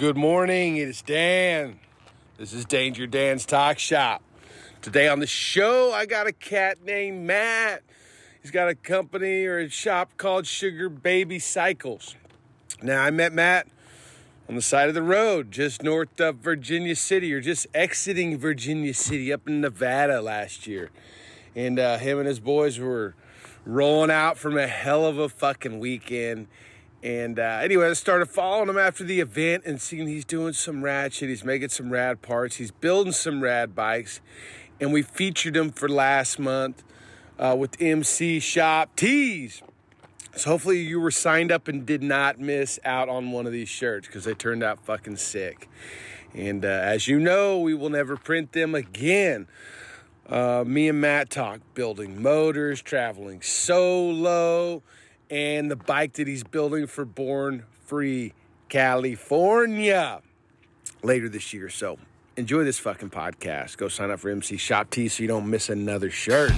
Good morning, it is Dan. This is Danger Dan's Talk Shop. Today on the show, I got a cat named Matt. He's got a company or a shop called Sugar Baby Cycles. Now, I met Matt on the side of the road just north of Virginia City or just exiting Virginia City up in Nevada last year. And uh, him and his boys were rolling out from a hell of a fucking weekend. And uh, anyway, I started following him after the event and seeing he's doing some rad shit. He's making some rad parts. He's building some rad bikes. And we featured him for last month uh, with MC Shop Tees. So hopefully you were signed up and did not miss out on one of these shirts because they turned out fucking sick. And uh, as you know, we will never print them again. Uh, me and Matt talk building motors, traveling solo, and the bike that he's building for Born Free California later this year. So enjoy this fucking podcast. Go sign up for MC Shop T so you don't miss another shirt.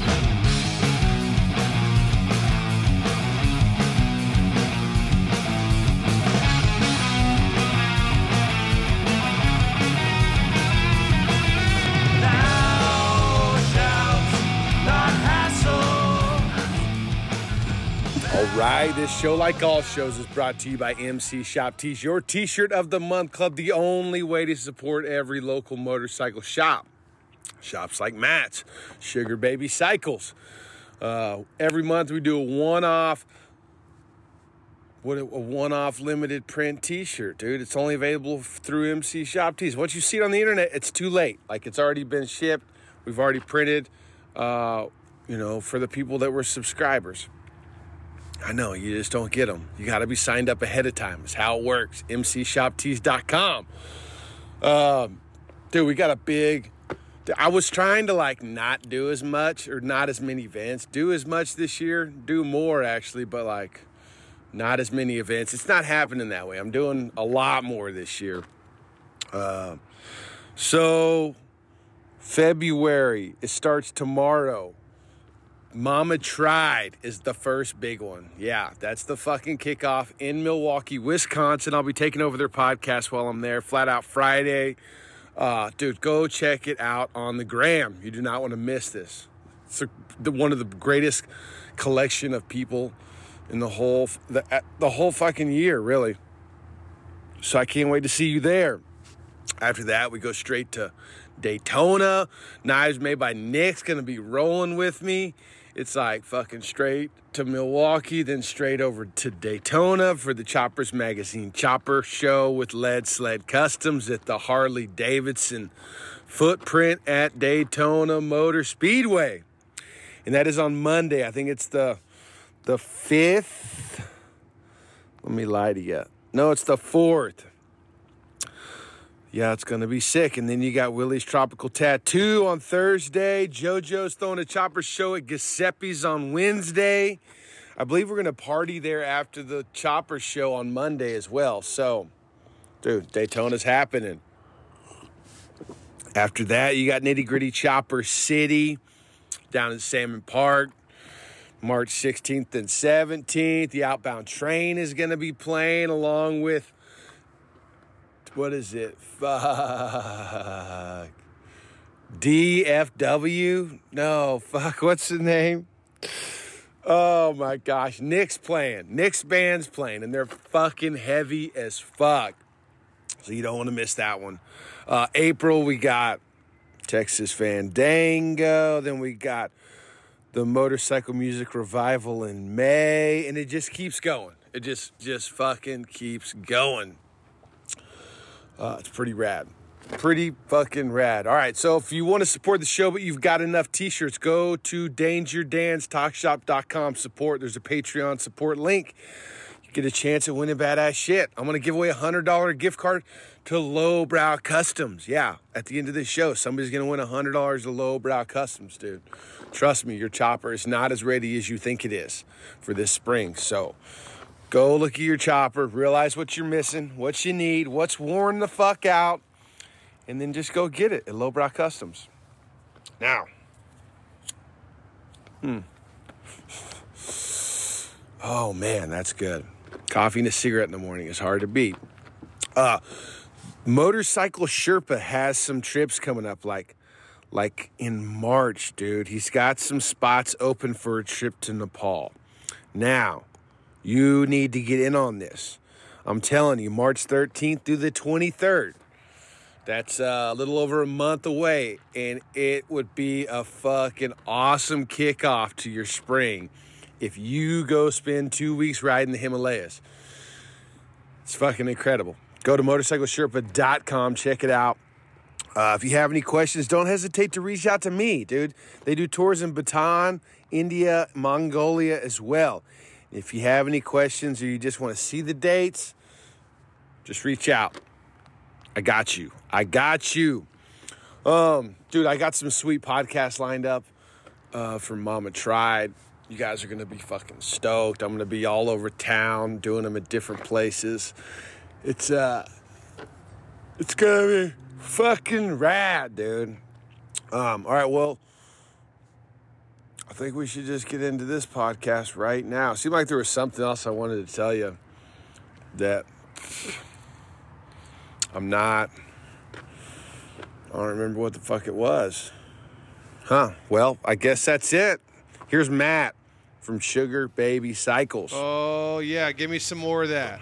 This show, like all shows, is brought to you by MC Shop Tees, your t shirt of the month club, the only way to support every local motorcycle shop. Shops like Matt's, Sugar Baby Cycles. Uh, every month we do a one off, what a one off limited print t shirt, dude. It's only available through MC Shop Tees. Once you see it on the internet, it's too late. Like it's already been shipped, we've already printed, uh, you know, for the people that were subscribers. I know, you just don't get them. You got to be signed up ahead of time. It's how it works. MCShopTees.com. Um, dude, we got a big. I was trying to like not do as much or not as many events. Do as much this year. Do more actually, but like not as many events. It's not happening that way. I'm doing a lot more this year. Uh, so February, it starts tomorrow. Mama Tried is the first big one. Yeah, that's the fucking kickoff in Milwaukee, Wisconsin. I'll be taking over their podcast while I'm there. Flat Out Friday. Uh, dude, go check it out on the gram. You do not want to miss this. It's a, the, one of the greatest collection of people in the whole the, the whole fucking year, really. So I can't wait to see you there. After that, we go straight to Daytona. Knives Made by Nick's gonna be rolling with me. It's like fucking straight to Milwaukee, then straight over to Daytona for the Choppers Magazine Chopper Show with Lead Sled Customs at the Harley Davidson footprint at Daytona Motor Speedway. And that is on Monday. I think it's the the 5th. Let me lie to you. No, it's the 4th. Yeah, it's going to be sick. And then you got Willie's Tropical Tattoo on Thursday. JoJo's throwing a chopper show at Giuseppe's on Wednesday. I believe we're going to party there after the chopper show on Monday as well. So, dude, Daytona's happening. After that, you got Nitty Gritty Chopper City down in Salmon Park. March 16th and 17th. The outbound train is going to be playing along with what is it? Fuck. DFW? No, fuck. What's the name? Oh my gosh. Nick's playing. Nick's band's playing, and they're fucking heavy as fuck. So you don't want to miss that one. Uh, April, we got Texas Fandango. Then we got the Motorcycle Music Revival in May. And it just keeps going. It just, just fucking keeps going. Uh, it's pretty rad. Pretty fucking rad. All right, so if you want to support the show, but you've got enough t shirts, go to dangerdanstalkshop.com support. There's a Patreon support link. You get a chance at winning badass shit. I'm to give away a $100 gift card to Lowbrow Customs. Yeah, at the end of this show, somebody's to win a $100 to Lowbrow Customs, dude. Trust me, your chopper is not as ready as you think it is for this spring. So, Go look at your chopper, realize what you're missing, what you need, what's worn the fuck out, and then just go get it at Lowbrow Customs. Now, hmm. Oh man, that's good. Coffee and a cigarette in the morning is hard to beat. Uh, Motorcycle Sherpa has some trips coming up, like like in March, dude. He's got some spots open for a trip to Nepal. Now, you need to get in on this. I'm telling you, March 13th through the 23rd. That's uh, a little over a month away, and it would be a fucking awesome kickoff to your spring if you go spend two weeks riding the Himalayas. It's fucking incredible. Go to motorcyclesherpa.com, check it out. Uh, if you have any questions, don't hesitate to reach out to me, dude. They do tours in Bhutan, India, Mongolia as well. If you have any questions or you just want to see the dates, just reach out. I got you. I got you. Um, dude, I got some sweet podcasts lined up uh, Mama Tried. You guys are gonna be fucking stoked. I'm gonna be all over town doing them at different places. It's uh, it's gonna be fucking rad, dude. Um, all right, well, I think we should just get into this podcast right now. Seemed like there was something else I wanted to tell you that I'm not. I don't remember what the fuck it was. Huh. Well, I guess that's it. Here's Matt from Sugar Baby Cycles. Oh yeah, give me some more of that.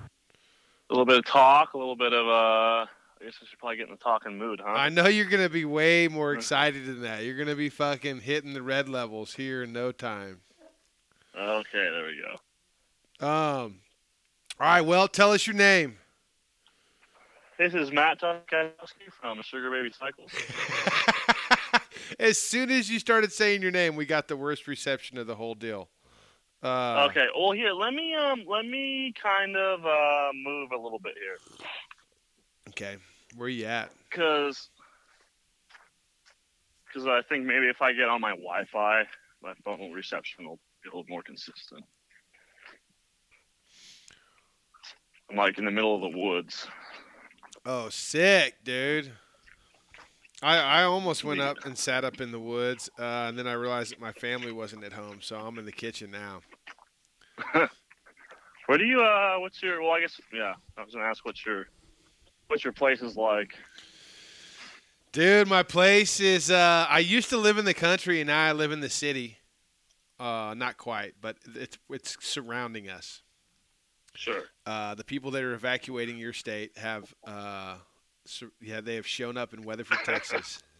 A little bit of talk, a little bit of uh. I guess I should probably get in the talking mood, huh? I know you're gonna be way more excited than that. You're gonna be fucking hitting the red levels here in no time. Okay, there we go. Um. All right. Well, tell us your name. This is Matt Tuskowski from Sugar Baby Cycles. as soon as you started saying your name, we got the worst reception of the whole deal. Uh, okay, well here, let me um let me kind of uh move a little bit here. Okay. Where you at? Cuz cuz I think maybe if I get on my Wi-Fi, my phone reception will be a little more consistent. I'm like in the middle of the woods. Oh, sick, dude. I, I almost went up and sat up in the woods, uh, and then I realized that my family wasn't at home, so I'm in the kitchen now. Where do you uh what's your well I guess yeah, I was gonna ask what's your what's your place is like. Dude, my place is uh I used to live in the country and now I live in the city. Uh not quite, but it's it's surrounding us. Sure. Uh the people that are evacuating your state have uh so, yeah, they have shown up in Weatherford, Texas.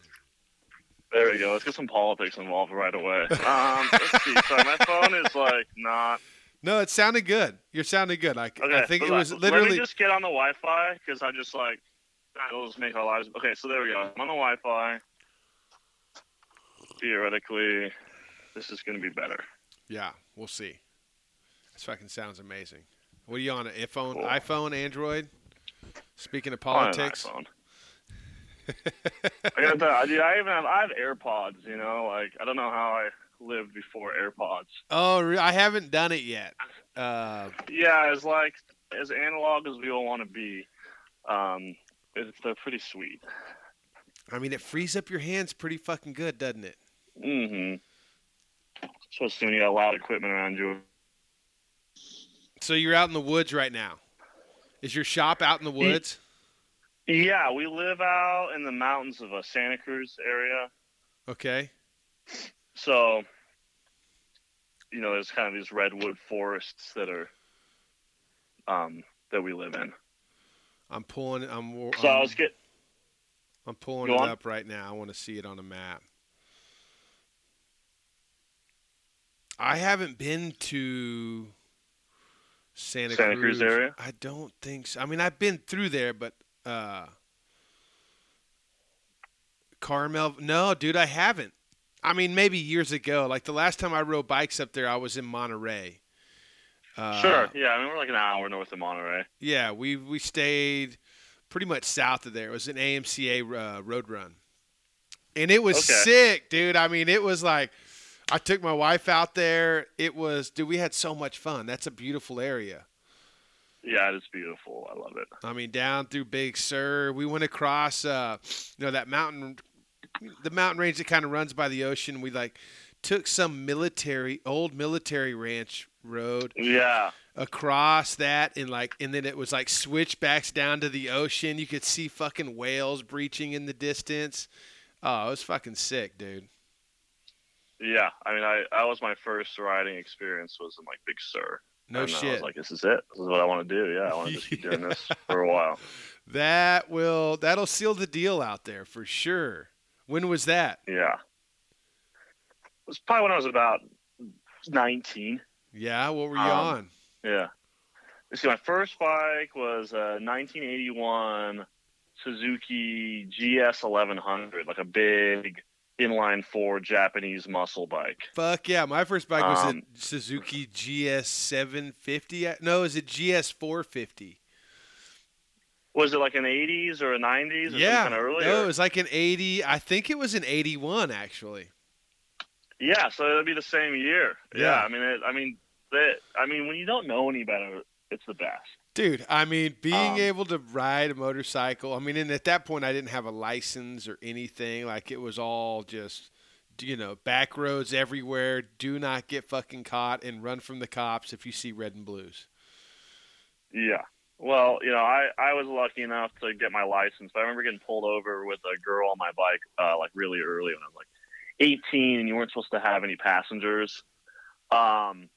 There we go. Let's get some politics involved right away. Um, let's see. Sorry, my phone is like not. No, it sounded good. You're sounding good. I, Okay, I think it let- was Let literally. me just get on the Wi-Fi because I just like that'll just make our lives. Okay, so there we go. I'm on the Wi-Fi. Theoretically, this is going to be better. Yeah, we'll see. This fucking sounds amazing. What are you on? An iPhone, Cool. iPhone, Android? Speaking of politics. I gotta tell you, I, dude, I even have I have AirPods. You know, like I don't know how I lived before AirPods. oh, I haven't done it yet. Uh, Yeah, as like as analog as we all want to be, um, it's, they're pretty sweet. I mean, it frees up your hands pretty fucking good, doesn't it? Mm-hmm. Especially when you got loud equipment around you. So you're out in the woods right now. Is your shop out in the woods? Yeah, we live out in the mountains of a Santa Cruz area, Okay. so you know there's kind of these redwood forests that are um, that we live in. I'm pulling. I'm. So I I'm, was get I'm pulling it on. up right now. I want to see it on a map. I haven't been to Santa, Santa Cruz area? I don't think so. I mean, I've been through there, but uh, Carmel. No, dude, I haven't. I mean, maybe years ago. Like the last time I rode bikes up there, I was in Monterey. Uh, sure. Yeah, I mean we're like an hour north of Monterey. Yeah, we we stayed pretty much south of there. It was an AMCA uh, road run, and it was Okay. sick, dude. I mean, it was like I took my wife out there. It was, dude. We had so much fun. That's a beautiful area. Yeah, it is beautiful. I love it. I mean, down through Big Sur. We went across, uh, you know, that mountain, the mountain range that kind of runs by the ocean. We like took some military, old military ranch road. Yeah. across that and like and then it was like switchbacks down to the ocean. You could see fucking whales breaching in the distance. Oh, it was fucking sick, dude. Yeah, I mean, I that was my first riding experience was in like Big Sur. No and I shit. was like, this is it. This is what I want to do. Yeah, I want to just keep doing this for a while. That will that'll seal the deal out there for sure. When was that? Yeah, it was probably when I was about nineteen. Yeah, what were you Um, on? Yeah. Let's see, my first bike was a 1981 Suzuki GS 1100, like a big inline four Japanese muscle bike. Fuck yeah, my first bike was Um, a Suzuki GS 750. No, is it GS 450? Was it like an 80s or a 90s or Yeah, something earlier? no, it was like an 80. I think it was an 81 actually. Yeah, so it'd be the same year. Yeah. Yeah, I mean, it, I mean, that, I mean, when you don't know any better, it's the best. Dude, I mean, being Um, able to ride a motorcycle. I mean, and at that point, I didn't have a license or anything. Like it was all just, you know, back roads everywhere. Do not get fucking caught and run from the cops if you see red and blues. Yeah. Well, you know, I, I was lucky enough to get my license. But I remember getting pulled over with a girl on my bike, uh, like really early when I was like 18, and you weren't supposed to have any passengers. Um,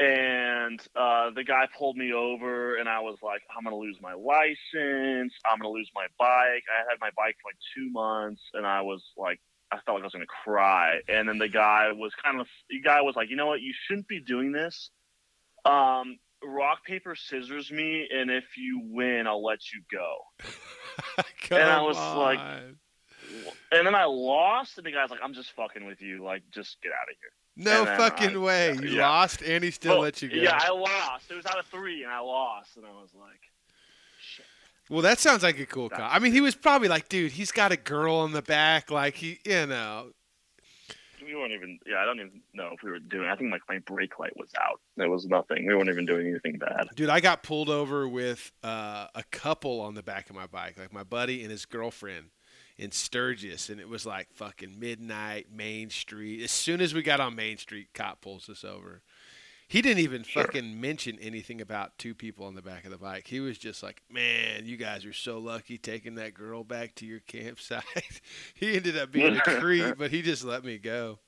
and uh, the guy pulled me over, and I was like, I'm gonna lose my license. I'm gonna lose my bike. I had my bike for like two months, and I was like, I felt like I was gonna cry. And then the guy was kind of, the guy was like, you know what, you shouldn't be doing this. Um, rock paper scissors me, and if you win, I'll let you go. and I was like- And then I lost, and the guy's like, I'm just fucking with you. Like, just get out of here. no fucking I- way. You yeah. lost, and he still Well, let you go. Yeah, I lost. It was out of three, and I lost, and I was like, shit. Well, that sounds like a cool cop. I mean, he was probably like, dude, he's got a girl in the back. Like he, you know, We weren't even. Yeah, I don't even know if we were doing. I think like my brake light was out. There was nothing. We weren't even doing anything bad. Dude, I got pulled over with uh, a couple on the back of my bike, like my buddy and his girlfriend in Sturgis, and it was like fucking midnight, Main Street. As soon as we got on Main Street, cop pulls us over. He didn't even Sure. fucking mention anything about two people on the back of the bike. He was just like, "Man, you guys are so lucky taking that girl back to your campsite." he ended up being a creep, but he just let me go.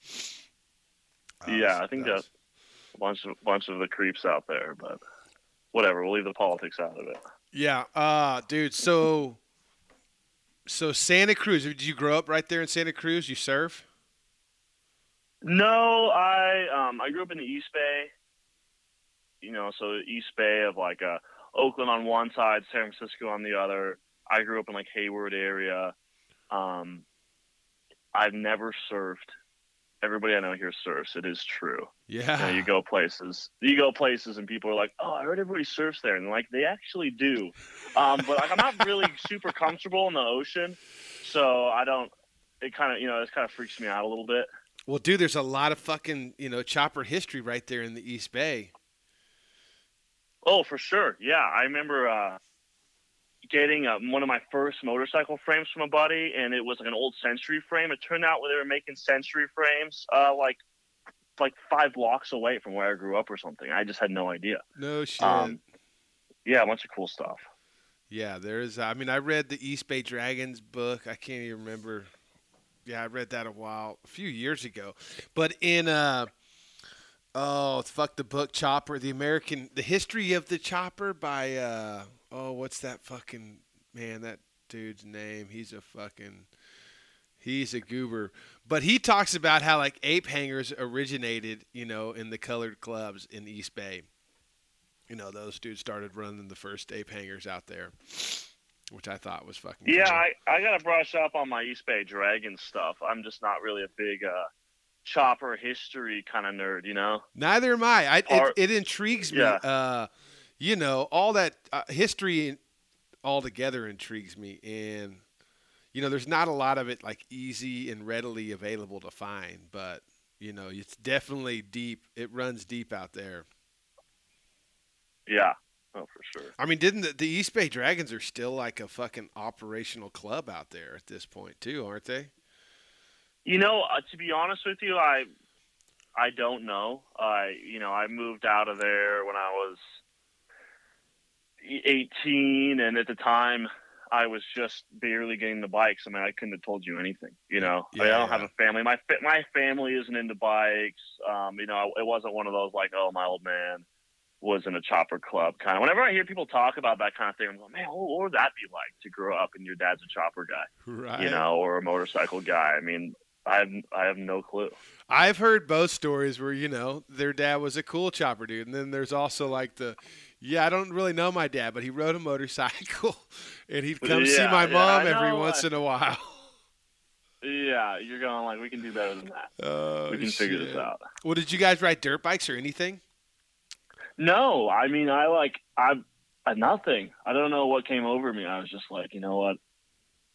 That yeah, I think was- that's a bunch of bunch of the creeps out there, but whatever. We'll leave the politics out of it. Yeah, uh, dude. So, so Santa Cruz. Did you grow up right there in Santa Cruz? You surf? No, I um I grew up in the East Bay. You know, so East Bay of like uh Oakland on one side, San Francisco on the other. I grew up in like Hayward area. Um I've never surfed. Everybody I know here surfs. It is true. You, know, Yeah. you go places, you go places, and people are like, "Oh, I heard everybody surfs there," and like they actually do. Um, but like I'm not really super comfortable in the ocean, so I don't. It kind of, you know, it kind of freaks me out a little bit. Well, dude, there's a lot of fucking you know chopper history right there in the East Bay. Oh, for sure. Yeah, I remember uh, getting uh, one of my first motorcycle frames from a buddy, and it was like an old Century frame. It turned out where they were making Century frames uh, like like five blocks away from where I grew up or something. I just had no idea. No shit. Um, yeah, a bunch of cool stuff. yeah, there's. I mean, I read the East Bay Dragons book. I can't even remember. Yeah, I read that a while, a few years ago. But in uh, oh fuck the book Chopper, the American, the history of the Chopper by uh, oh what's that fucking man? That dude's name. He's a fucking. He's a goober, but he talks about how like ape hangers originated, you know, in the colored clubs in East Bay. You know, those dudes started running the first ape hangers out there, which I thought was fucking. Yeah, cool. I, I got to brush up on my East Bay Dragon stuff. I'm just not really a big uh, chopper history kind of nerd, you know? Neither am I. I it, it intrigues me. Yeah. Uh, you know, all that uh, history altogether intrigues me, and you know, there's not a lot of it like easy and readily available to find, but you know, it's definitely deep. It runs deep out there. Yeah. Oh, for sure. I mean, didn't the, the East Bay Dragons are still like a fucking operational club out there at this point too, aren't they? You know, uh, to be honest with you, I I don't know. I you know I moved out of there when I was 18, and at the time I was just barely getting the bikes. I mean, I couldn't have told you anything. You know, I, mean, I don't have a family. My my family isn't into bikes. Um, you know, it wasn't one of those like, oh, my old man was in a chopper club kind of. Whenever I hear people talk about that kind of thing, I'm like, man, what would that be like to grow up and your dad's a chopper guy, right? You know, or a motorcycle guy. I mean, I have I have no clue. I've heard both stories where you know their dad was a cool chopper dude, and then there's also like the yeah, I don't really know my dad, but he rode a motorcycle, and he'd come yeah, see my mom every once in a while. Yeah, you're going like we can do better than that. Oh, we can figure this out. Well, did you guys ride dirt bikes or anything? No, I mean I like I uh, nothing. I don't know what came over me. I was just like, you know what,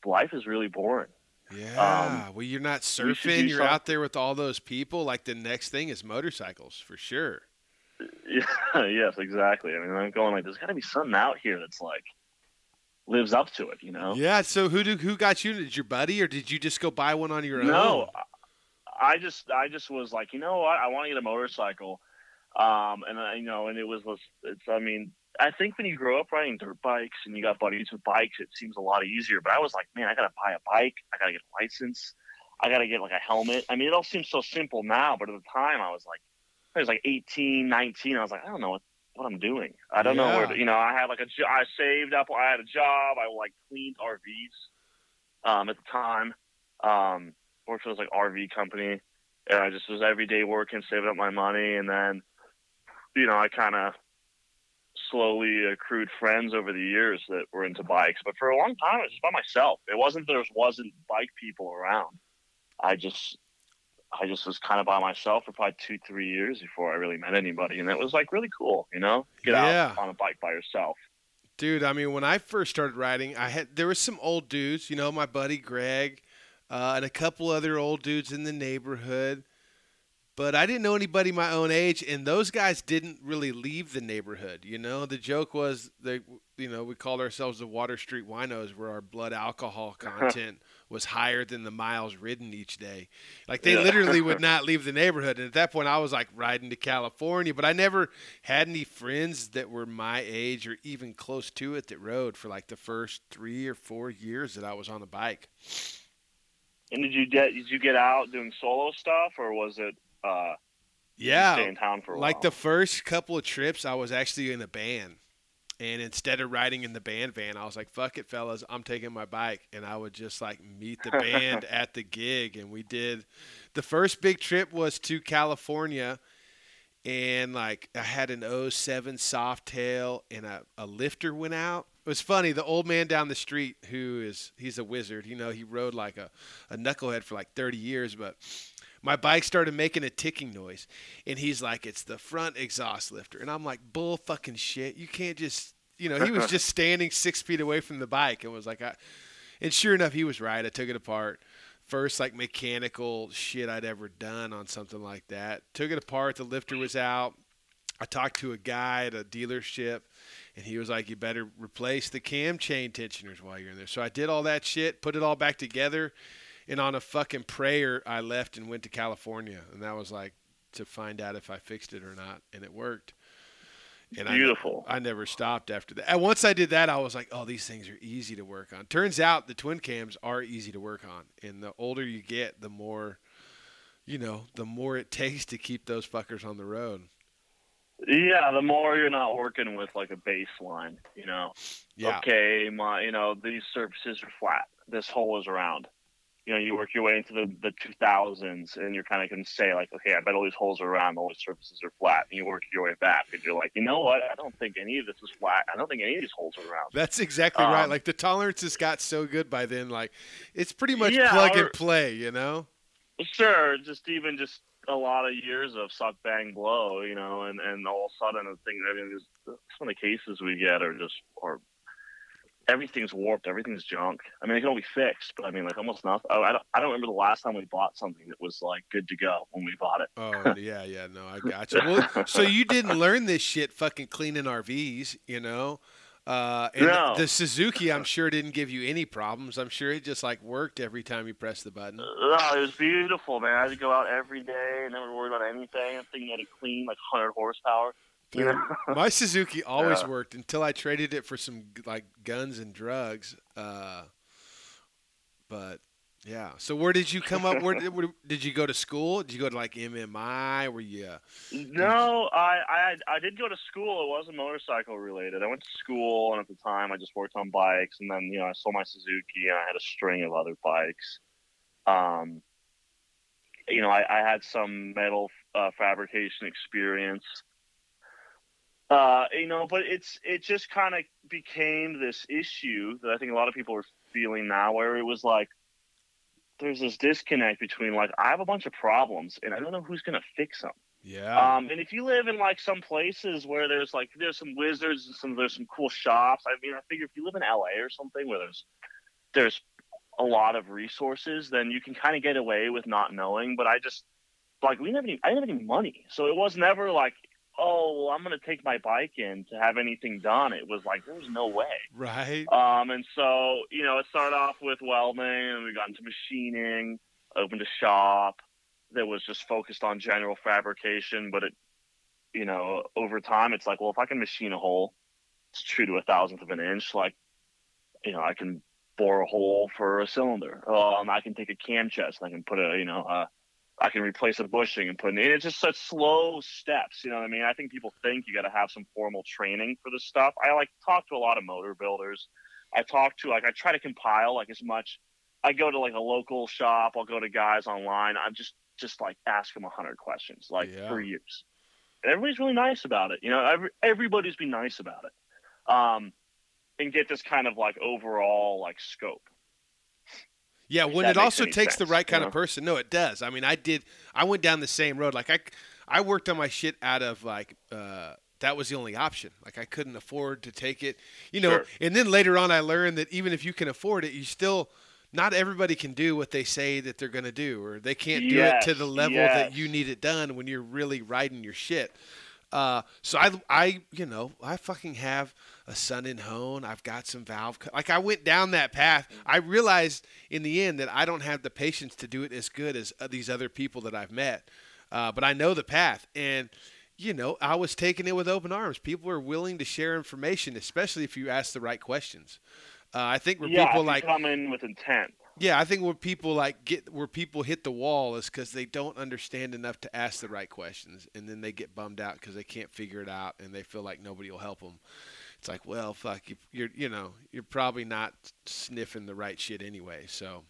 life is really boring. Yeah. well, you're not surfing. You're out there with all those people. Like the next thing is motorcycles for sure. Yeah, yes, exactly. I mean, I'm going like, there's got to be something out here that's like lives up to it, you know? Yeah. So who do, who got you? Did your buddy or did you just go buy one on your own? No, I just I just was like, you know what? I want to get a motorcycle, um, and I, you know, and it was it's. I mean, I think when you grow up riding dirt bikes and you got buddies with bikes, it seems a lot easier. But I was like, man, I gotta buy a bike. I gotta get a license. I gotta get like a helmet. I mean, it all seems so simple now, but at the time, I was like, I was like 18, 19. I was like, I don't know what what I'm doing. I don't know where to, you know. I had like a I saved up. I had a job. I like cleaned RVs um, at the time. Um, worked for this like RV company, and I just was every day working, saving up my money, and then, you know, I kind of slowly accrued friends over the years that were into bikes. But for a long time, I was just by myself. It wasn't there wasn't bike people around. I just, I just was kind of by myself for probably two, three years before I really met anybody, and it was like really cool, you know, get Yeah. out on a bike by yourself. Dude, I mean, when I first started riding, I had there was some old dudes, you know, my buddy Greg, uh, and a couple other old dudes in the neighborhood. But I didn't know anybody my own age, and those guys didn't really leave the neighborhood. You know, the joke was they, you know, we called ourselves the Water Street Winos, where our blood alcohol uh-huh. content was higher than the miles ridden each day. Like they Yeah. literally would not leave the neighborhood. And at that point, I was like riding to California, but I never had any friends that were my age or even close to it that rode for like the first three or four years that I was on the bike. And did you get did you get out doing solo stuff, or was it uh, Yeah, stay in town for like while? the first couple of trips, I was actually in a band. And instead of riding in the band van, I was like, fuck it, fellas, I'm taking my bike. And I would just like meet the band at the gig. And we did the first big trip was to California. And like I had an 07 Softail and a, a lifter went out. It was funny. The old man down the street, who is he's a wizard. You know, he rode like a, a knucklehead for like 30 years, but my bike started making a ticking noise and he's like it's the front exhaust lifter. And i'm like bull fucking shit. You can't just you know he was just standing six feet away from the bike and was like I, and sure enough he was right. I took it apart. First like mechanical shit i'd ever done on something like that. Took it apart. The lifter was out. I talked to a guy at a dealership and he was like you better replace the cam chain tensioners while you're in there. So i did all that shit put it all back together and on a fucking prayer, I left and went to California, and that was like to find out if I fixed it or not, and it worked. And I- Beautiful. I, never stopped after that. And once I did that, I was like, "Oh, these things are easy to work on." Turns out the twin cams are easy to work on, and the older you get, the more, you know, the more it takes to keep those fuckers on the road. Yeah, the more you're not working with like a baseline, you know. Yeah, Okay, my you know these surfaces are flat. This hole is round. You know, you work your way into the the 2000s, and you're kind of going to say like, okay, I bet all these holes are round, all these surfaces are flat, and you work your way back, and you're like, you know what? I don't think any of this is flat. I don't think any of these holes are round. that's exactly right. Um, Like the tolerances got so good by then, like it's pretty much Yeah, plug or- and play, you know. Sure, just even just a lot of years of suck bang blow, you know, and and all of a sudden the thing. I mean, some of the cases we get are just are everything's warped, everything's junk. I mean, it can all be fixed, but I mean, like almost nothing. I, I don't I don't remember the last time we bought something that was like good to go when we bought it. Oh yeah, yeah, no, I got you. Well, so you didn't learn this shit fucking cleaning RVs, you know? Uh, and No. the Suzuki, I'm sure, didn't give you any problems. I'm sure it just like worked every time you pressed the button. Oh, it was beautiful, man. I had to go out every day, and never worried about anything. I'm thinking had a clean like 100 horsepower. Know? My Suzuki always Yeah. worked until I traded it for some like guns and drugs. Uh, but yeah. So where did you come up? Where, where did you go to school? Did you go to like MMI? Were you? Uh, No, I, I I did go to school. It wasn't motorcycle related. I went to school, and at the time, I just worked on bikes. And then, you know, I sold my Suzuki, and I had a string of other bikes. Um, you know, I, I had some metal uh, fabrication experience. Uh, you know, but it's it just kind of became this issue that I think a lot of people are feeling now, where it was like there's this disconnect between like I have a bunch of problems, and I don't know who's gonna fix them. yeah. Um, and if you live in like some places where there's like there's some wizards and some there's some cool shops. I mean, I figure if you live in LA or something where there's there's a lot of resources, then you can kind of get away with not knowing. But I just like we didn't have any I didn't have any money, so it was never like oh well, I'm gonna take my bike in to have anything done. It was like there was no way. right. Um, and so, you know, it started off with welding, and we got into machining, opened a shop that was just focused on general fabrication. But it, you know, over time, it's like, well, if I can machine a hole, it's true to a thousandth of an inch, like, you know, I can bore a hole for a cylinder. Um, I can take a cam chest and I can put a, you know, uh, I can replace a bushing and put in. It's just such slow steps. You know what I mean? I think people think you got to have some formal training for this stuff. I like talk to a lot of motor builders. I talk to like I try to compile like as much. I go to like a local shop. I'll go to guys online. I'm just just like ask them a hundred questions like Yeah. for years. And everybody's really nice about it. You know, every, everybody's been nice about it. Um, and get this kind of like overall like scope. Yeah, when it also takes the sense, right you kind of person. No, it does. I mean, I did. I went down the same road. Like I, I worked on my shit out of like. Uh, that was the only option. Like I couldn't afford to take it, you know. Sure. And then later on, I learned that even if you can afford it, you still. Not everybody can do what they say that they're going to do, or they can't do it to the level that you need it done when you're really riding your shit. Uh, so I, I, you know, I fucking have a Sunnen hone. I've got some valve. co- Like I went down that path. I realized in the end that I don't have the patience to do it as good as uh, these other people that I've met. Uh, but I know the path, and you know, I was taking it with open arms. People are willing to share information, especially if you ask the right questions. Uh, I think where yeah, people like come in with intent. yeah, I think where people like get where people hit the wall is because they don't understand enough to ask the right questions, and then they get bummed out because they can't figure it out, and they feel like nobody will help them. It's like, well, fuck, you, you're you know you're probably not sniffing the right shit anyway. So,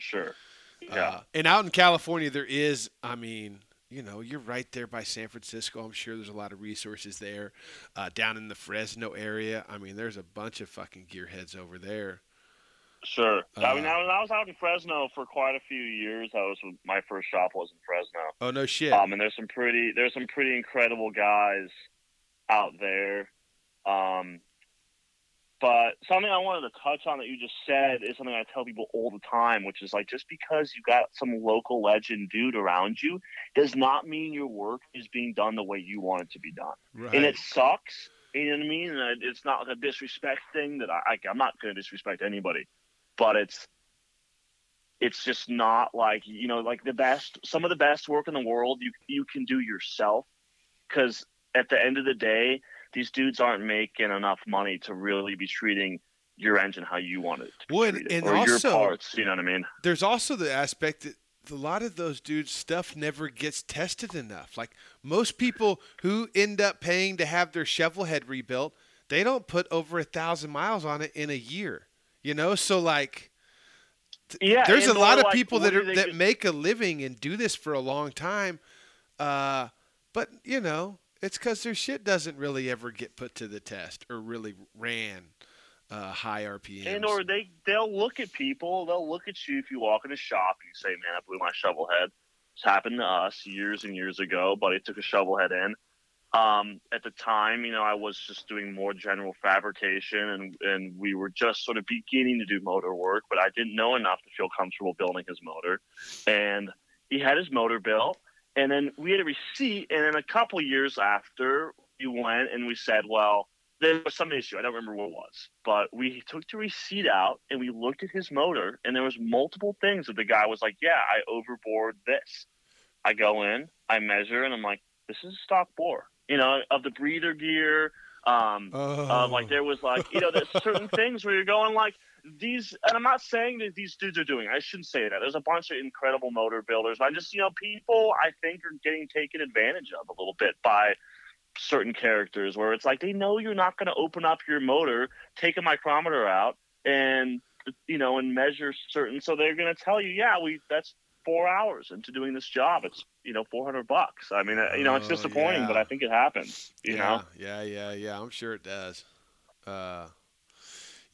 Sure. Yeah. uh, and out in California, there is, I mean, you know, you're right there by San Francisco. I'm sure there's a lot of resources there. Uh, down in the Fresno area, I mean, there's a bunch of fucking gearheads over there. Sure. I mean, Uh, I was, I was out in Fresno for quite a few years. I was my first shop was in Fresno. Oh no shit. Um, and there's some pretty there's some pretty incredible guys out there. Um, but something I wanted to touch on that you just said is something I tell people all the time, which is like just because you got some local legend dude around you does not mean your work is being done the way you want it to be done right. and it sucks. You know what I mean? And it's not like a disrespect thing that I, I I'm not going to disrespect anybody, but it's it's just not like you know like the best some of the best work in the world you you can do yourself because at the end of the day these dudes aren't making enough money to really be treating your engine how you want it to be Well, and- treated, and or also- your parts. You know what I mean? there's also the aspect that a lot of those dudes stuff never gets tested enough like most people who end up paying to have their shovel head rebuilt they don't put over a thousand miles on it in a year you know so like Yeah. there's a lot of like, people that are that just- make a living and do this for a long time uh, but you know it's because their shit doesn't really ever get put to the test or really ran uh, high RPMs. And or they they'll look at people, they'll look at you if you walk in a shop and you say, "Man, I blew my shovel head." It's happened to us years and years ago. Buddy took a shovel head in. Um, at the time, you know, I was just doing more general fabrication, and and we were just sort of beginning to do motor work, but I didn't know enough to feel comfortable building his motor. And he had his motor built, and then we had a receipt, and then a couple years after, we went and we said, "Well." there was some issue. I don't remember what it was, but we took the receipt out and we looked at his motor, and there was multiple things that the guy was like, "Yeah, I overbored this." I go in, I measure, and I'm like, "This is a stock bore." You know, of the breather gear, um, Oh. uh, like there was like you know there's certain things where you're going like these and i'm not saying that these dudes are doing i shouldn't say that there's a bunch of incredible motor builders i just you know people i think are getting taken advantage of a little bit by certain characters where it's like they know you're not going to open up your motor take a micrometer out and you know and measure certain so they're going to tell you yeah we that's four hours into doing this job it's you know 400 bucks i mean you know it's Oh, disappointing yeah. but i think it happens you yeah, know Yeah, yeah, yeah. I'm sure it does. Uh,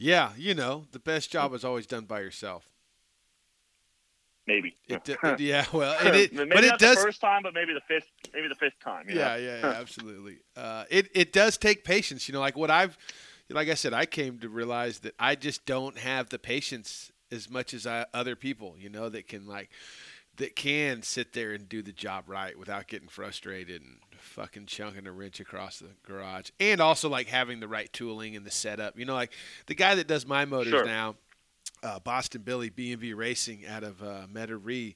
yeah, you know, the best job is always done by yourself. maybe It, it- yeah, well, it, it, maybe but it does. the first time, but maybe the fifth, maybe the fifth time. you know? yeah, yeah, yeah, absolutely. Uh, it it does take patience. You know, like what I've, like I said, I came to realize that I just don't have the patience as much as I, other people. You know, that can like that can sit there and do the job right without getting frustrated and fucking chunking a wrench across the garage, and also like having the right tooling and the setup. You know, like the guy that does my motors Sure. now, uh, Boston Billy B&V Racing out of uh, Metairie.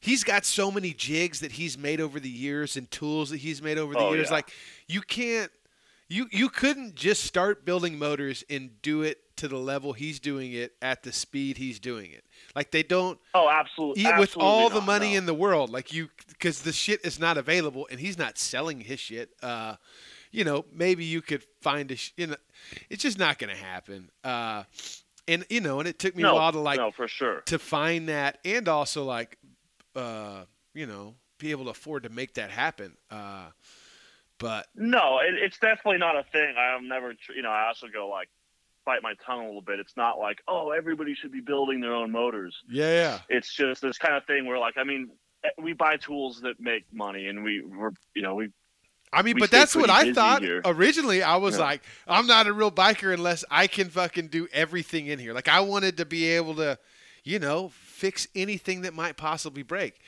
He's got so many jigs that he's made over the years and tools that he's made over the Oh, years. yeah. Like you can't, you you couldn't just start building motors and do it to the level he's doing it at the speed he's doing it. Like they don't Oh, absolutely. eat with all the money no. in the world like you because the shit is not available and he's not selling his shit uh you know maybe you could find a sh- you know it's just not gonna happen uh and you know and it took me no, a while to like no, for sure. to find that and also like uh you know be able to afford to make that happen uh but No, it, it's definitely not a thing. I'm never, you know, I also go like bite my tongue a little bit. It's not like, oh, everybody should be building their own motors. yeah yeah It's just this kind of thing where, like, I mean, we buy tools that make money, and we, we're, you know, we I mean, We but that's what I thought here. originally. I was Yeah. like, I'm not a real biker unless I can fucking do everything in here. Like, I wanted to be able to, you know, fix anything that might possibly break.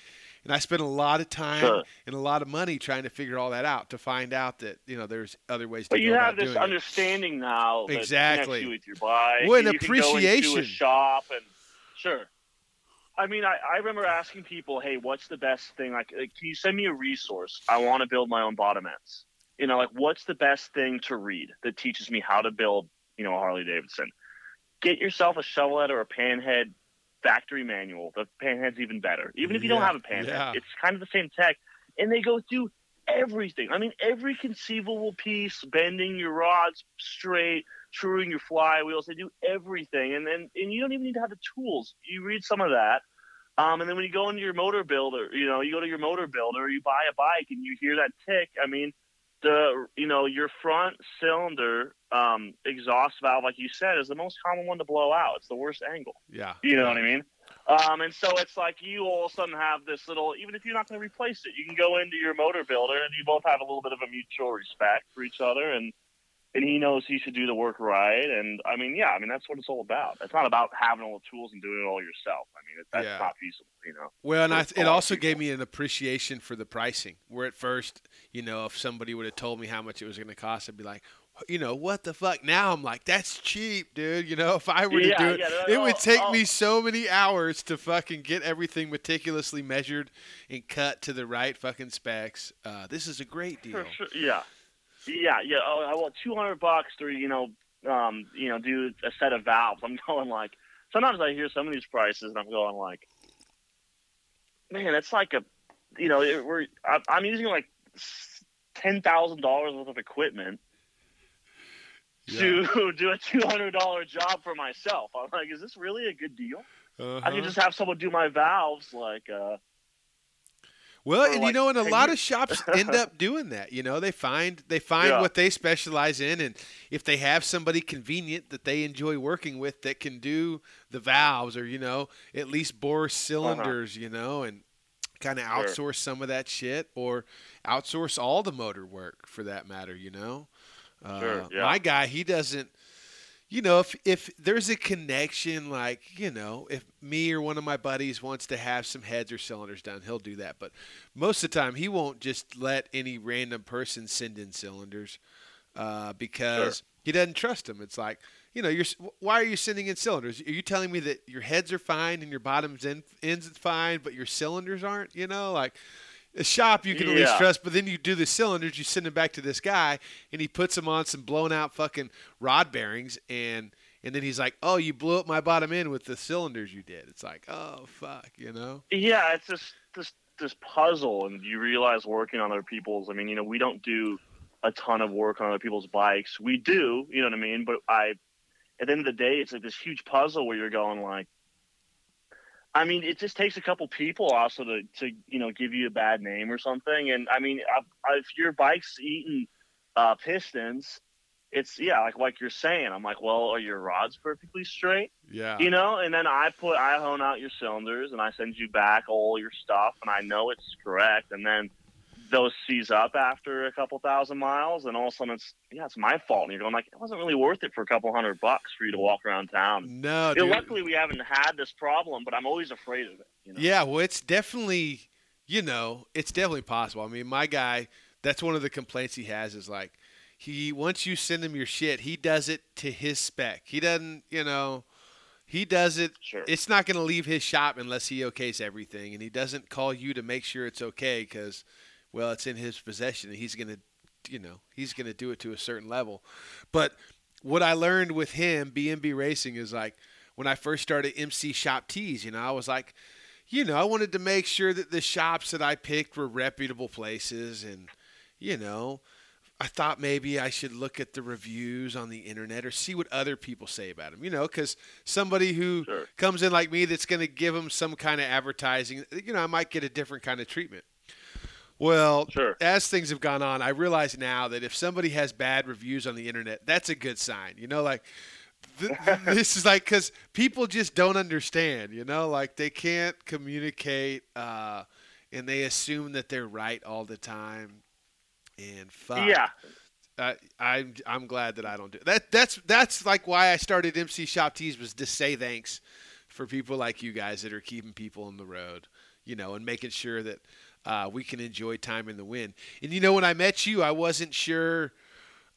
And I spent a lot of time Sure. and a lot of money trying to figure all that out to find out that you know there's other ways to do that. But you have this doing it. understanding now that Exactly. you with your bike. Well, and and you Can go into appreciation. shop and sure. I mean, I, I remember asking people, "Hey, what's the best thing? Like, like, can you send me a resource? I want to build my own bottom ends. You know, like, what's the best thing to read that teaches me how to build, you know, a Harley Davidson? Get yourself a shovelhead or a panhead factory manual. The panhead's even better. Even if you don't have a panhead, yeah. it's kind of the same tech. And they go through everything. I mean, every conceivable piece, bending your rods straight, truing your flywheels. They do everything, and then and you don't even need to have the tools. You read some of that, um, and then when you go into your motor builder, you know, you go to your motor builder, you buy a bike, and you hear that tick. I mean, the you know your front cylinder um, exhaust valve, like you said, is the most common one to blow out. It's the worst angle. yeah, You know what I mean? Um, and so it's like you all of a sudden have this little, even if you're not going to replace it, you can go into your motor builder and you both have a little bit of a mutual respect for each other, and and he knows he should do the work right. And I mean, yeah, I mean that's what it's all about. It's not about having all the tools and doing it all yourself. I mean, it, that's Yeah. not feasible, you know. Well, and I, it also people. gave me an appreciation for the pricing. Where at first, you know, if somebody would have told me how much it was going to cost, I'd be like, you know, what the fuck? Now I'm like, that's cheap, dude. You know, if I were Yeah, to do it, yeah, like, it would oh, take oh. me so many hours to fucking get everything meticulously measured and cut to the right fucking specs. Uh, this is a great deal. For sure. Yeah. Yeah, yeah. Oh, I want two hundred bucks to you know, um, you know, do a set of valves. I'm going like. Sometimes I hear some of these prices and I'm going like, man, it's like a, you know, it, we're I, I'm using like ten thousand dollars worth of equipment to do a two hundred dollar job for myself. I'm like, is this really a good deal? I Uh-huh. can just have someone do my valves, like, uh, Well, and you know, and a 10 lot of shops end up doing that. You know, they find they find Yeah. what they specialize in, and if they have somebody convenient that they enjoy working with that can do the valves, or you know, at least bore cylinders, you know, and kind of Uh-huh. Sure. outsource some of that shit, or outsource all the motor work for that matter. You know, uh, Sure, yeah. my guy, he doesn't. You know, if if there's a connection, like you know, if me or one of my buddies wants to have some heads or cylinders done, he'll do that. But most of the time, he won't just let any random person send in cylinders. uh, because sure. he doesn't trust them. It's like you know, you're why are you sending in cylinders? Are you telling me that your heads are fine and your bottoms end, ends fine, but your cylinders aren't? You know, like a shop you can at least trust, but then you do the cylinders, you send them back to this guy, and he puts them on some blown out fucking rod bearings, and and then he's like, "Oh, you blew up my bottom end with the cylinders you did." It's like, "Oh fuck," you know? Yeah, it's just this this puzzle, and you realize working on other people's. I mean, you know, we don't do a ton of work on other people's bikes. We do, you know what I mean? But I at the end of the day, it's like this huge puzzle where you're going like, I mean, it just takes a couple people also to, to you know give you a bad name or something. And I mean, if your bike's eating uh, pistons, it's yeah, like like you're saying. I'm like, well, are your rods perfectly straight? Yeah, you know. And then I put I hone out your cylinders and I send you back all your stuff, and I know it's correct. And then those seize up after a couple thousand miles, and all of a sudden it's yeah, it's my fault. And you're going like, it wasn't really worth it for a couple hundred bucks for you to walk around town. No, you know, luckily we haven't had this problem, but I'm always afraid of it. You know? Yeah, well, it's definitely, you know, it's definitely possible. I mean, my guy, that's one of the complaints he has is like, he once you send him your shit, he does it to his spec. He doesn't, you know. He does it. Sure. It's not going to leave his shop unless he okays everything, and he doesn't call you to make sure it's okay because well, it's in his possession and he's going to, you know, he's going to do it to a certain level. But what I learned with him, BMB Racing, is like when I first started MCshopTs, you know, I was like, you know, I wanted to make sure that the shops that I picked were reputable places and, you know, I thought maybe I should look at the reviews on the internet or see what other people say about them, you know, because somebody who sure. comes in like me that's going to give them some kind of advertising, you know, I might get a different kind of treatment. Well, sure. as things have gone on, I realize now that if somebody has bad reviews on the internet, that's a good sign. You know, like th- this is like because people just don't understand. You know, like they can't communicate, uh, and they assume that they're right all the time. And fuck. Yeah. Uh, I'm I'm glad that I don't do that. That's that's like why I started MCshopTs was to say thanks for people like you guys that are keeping people on the road, you know, and making sure that uh, we can enjoy time in the wind. And you know, when I met you, I wasn't sure.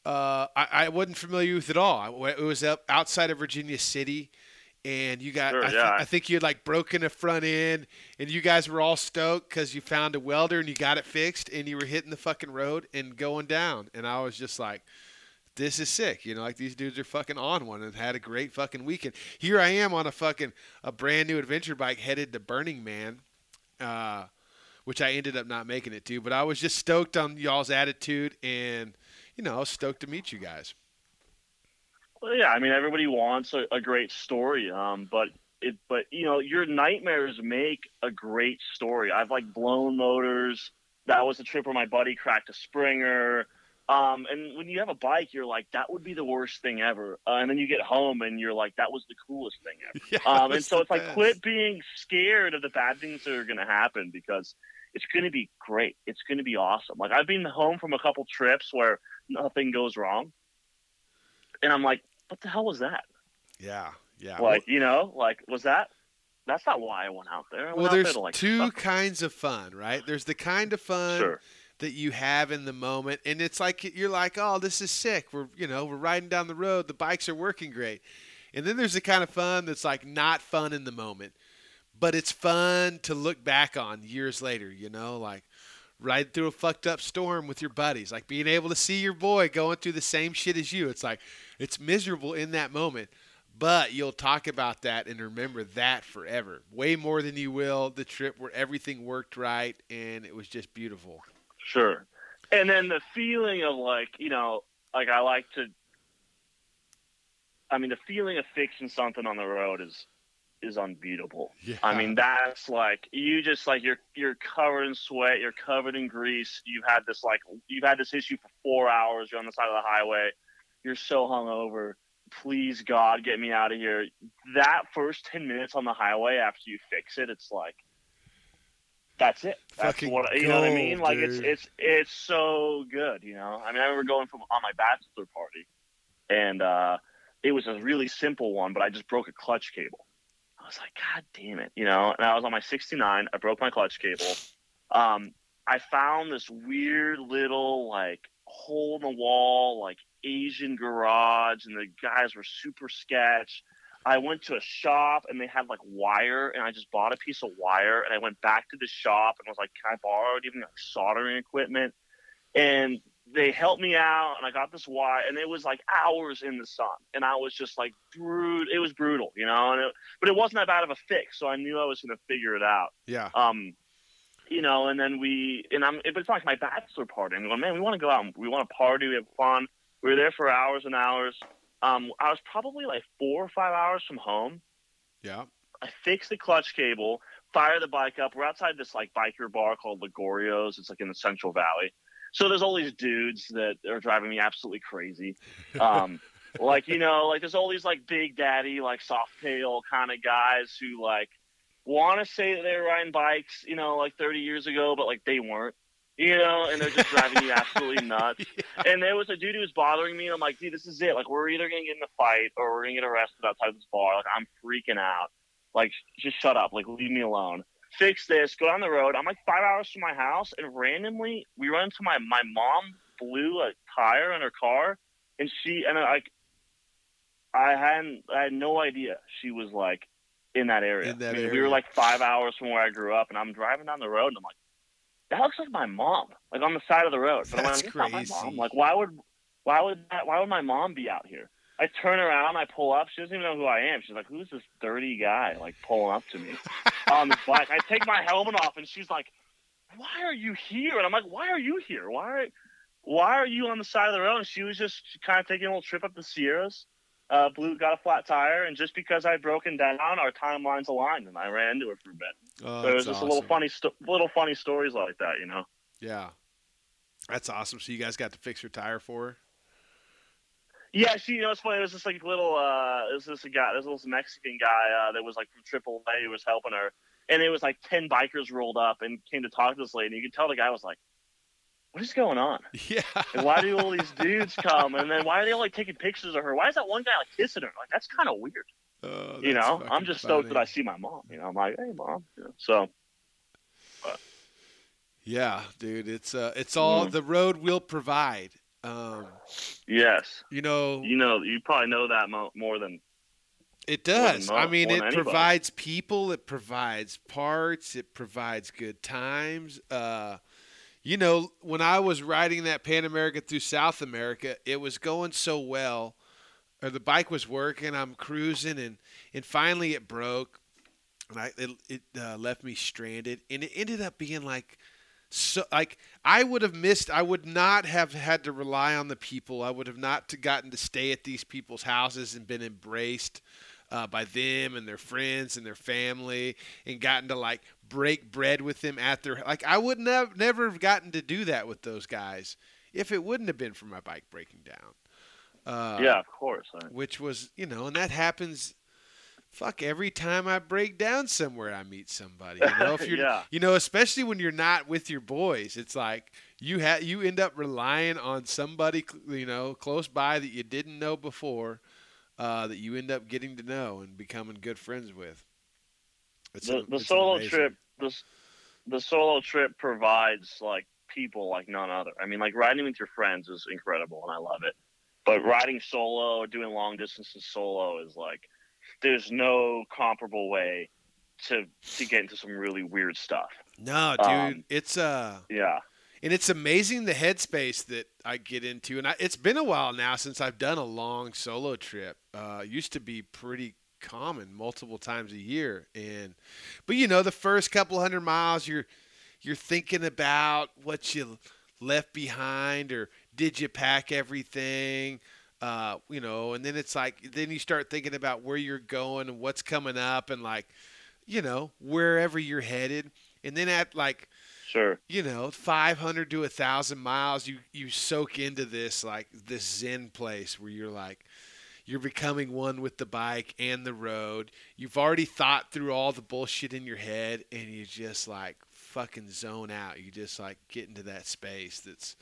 Uh, I, I, wasn't familiar with it all. it was up outside of Virginia City, and you got. Sure, I, th- yeah. I, think you had like broken a front end, and you guys were all stoked because you found a welder and you got it fixed, and you were hitting the fucking road and going down. And I was just like, this is sick. You know, like these dudes are fucking on one and had a great fucking weekend. Here I am on a fucking a brand new adventure bike headed to Burning Man. Uh, which I ended up not making it to. But I was just stoked on y'all's attitude, and you know, I was stoked to meet you guys. Well, yeah, I mean, everybody wants a, a great story, um, but it, but you know, your nightmares make a great story. I've like blown motors. That was a trip where my buddy cracked a Springer. Um, and when you have a bike, you're like, that would be the worst thing ever. Uh, and then you get home and you're like, that was the coolest thing ever. Yeah, um, and so it's best. like, quit being scared of the bad things that are going to happen because it's going to be great. It's going to be awesome. Like I've been home from a couple trips where nothing goes wrong, and I'm like, what the hell was that? Yeah, yeah. Like you know, like was that? That's not why I went out there. Went well, out there's there like, two fuck. kinds of fun, right? There's the kind of fun Sure. that you have in the moment, and it's like you're like, oh, this is sick. We're you know we're riding down the road. The bikes are working great, and then there's the kind of fun that's like not fun in the moment, but it's fun to look back on years later. You know, like riding through a fucked up storm with your buddies, like being able to see your boy going through the same shit as you. It's like it's miserable in that moment, but you'll talk about that and remember that forever, way more than you will the trip where everything worked right and it was just beautiful. Sure. And then the feeling of like, you know, like I like to I mean the feeling of fixing something on the road is is unbeatable. Yeah. I mean that's like you just like you're you're covered in sweat, you're covered in grease. You've had this like you've had this issue for 4 hours, you're on the side of the highway. You're so hungover. Please God, get me out of here. That first 10 minutes on the highway after you fix it, it's like that's it. That's Fucking what you know what I mean. gold, Like it's it's it's so good. You know. I mean, I remember going from on my bachelor party, and uh, it was a really simple one, but I just broke a clutch cable. I was like, God damn it, you know. And I was on my 69. I broke my clutch cable. Um, I found this weird little like hole in the wall, like Asian garage, and the guys were super sketch. I went to a shop and they had like wire, and I just bought a piece of wire, and I went back to the shop and was like, "Can I borrow even like soldering equipment?" And they helped me out, and I got this wire, and it was like hours in the sun, and I was just like brutal. It was brutal, you know, and it, but it wasn't that bad of a fix, so I knew I was going to figure it out. Yeah. Um, you know, and then we and I'm but it's like my bachelor party. I'm going, man, we want to go out and we want to party, we have fun. We were there for hours and hours. Um, I was probably like four or five hours from home. Yeah. I fixed the clutch cable, fire the bike up. We're outside this like biker bar called Ligorio's. It's like in the Central Valley. So there's all these dudes that are driving me absolutely crazy. Um, like you know, like there's all these like big daddy, like soft tail kind of guys who like want to say that they were riding bikes, you know, like 30 years ago, but like they weren't, you know, and they're just driving you absolutely nuts. yeah. And there was a dude who was bothering me, and I'm like, dude, this is it. Like, we're either gonna get in a fight or we're gonna get arrested outside this bar. Like, I'm freaking out. Like, just shut up. Like, leave me alone. Fix this. Go down the road. I'm like five hours from my house, and randomly we run into my my mom blew a tire in her car, and she and uh, I, I hadn't I had no idea she was like in that area. In that I mean, We were like five hours from where I grew up, and I'm driving down the road, and I'm like, that looks like my mom, like on the side of the road. But I'm That's like, it's not my crazy. mom. Like, why would why would that, why would my mom be out here? I turn around, I pull up. She doesn't even know who I am. She's like, "Who's this dirty guy like pulling up to me on this bike?" I take my helmet off, and she's like, "Why are you here?" And I'm like, "Why are you here? Why are why are you on the side of the road?" And she was just kind of taking a little trip up the Sierras. Uh, Blew got a flat tire, and just because I'd broken down, our timelines aligned, and I ran into her for a bit. Oh, so it was just a little funny, sto- little funny stories like that, you know. Yeah. That's awesome. So you guys got to fix your tire for her? Yeah, she, you know, it's funny. It was this like little, uh, it was this guy, this little Mexican guy uh, that was like from AAA who was helping her, and it was like ten bikers rolled up and came to talk to this lady. And You could tell the guy was like, "What is going on? Yeah. And why do all these dudes come? And then why are they all like taking pictures of her? Why is that one guy like kissing her? Like that's kind of weird, Oh, you know? I'm just stoked that. I see my mom. You know, I'm like, hey, mom. Know, so Yeah, dude. It's uh, it's all Mhm. the road will provide. Um, yes, you know, you know, you probably know that mo- more than It More than does. mo- I mean, it provides people, it provides parts, it provides good times. Uh, you know, when I was riding that Pan America through South America, it was going so well, or the bike was working. I'm cruising, and and finally it broke, and I it, it uh, left me stranded, and it ended up being like. So, like, I would have missed. I would not have had to rely on the people. I would have not to gotten to stay at these people's houses and been embraced uh, by them and their friends and their family and gotten to like break bread with them at their like I would never never have gotten to do that with those guys if it wouldn't have been for my bike breaking down. Uh, yeah, of course. I- which was you know, and that happens. Fuck every time I break down somewhere, I meet somebody. You know, if you're, Yeah. you know, especially when you're not with your boys, it's like you ha- you end up relying on somebody, cl- you know, close by that you didn't know before, uh, that you end up getting to know and becoming good friends with. It's the, an- the solo amazing. trip the, the solo trip provides like people like none other i mean like riding with your friends is incredible and i love it but riding solo or doing long distances solo is like there's no comparable way to to get into some really weird stuff No, dude, Um, it's uh yeah and it's amazing the headspace that I get into, and I, it's been a while now since I've done a long solo trip. Uh, used to be pretty common, multiple times a year, and but you know, the first couple hundred miles, you're you're thinking about what you left behind, or did you pack everything? Uh, you know, and then it's like then you start thinking about where you're going and what's coming up, and like you know wherever you're headed, and then at like sure. you know 500 to a thousand miles you you soak into this like this zen place where you're like you're becoming one with the bike and the road. You've already thought through all the bullshit in your head and you just like fucking zone out. You just like get into that space that's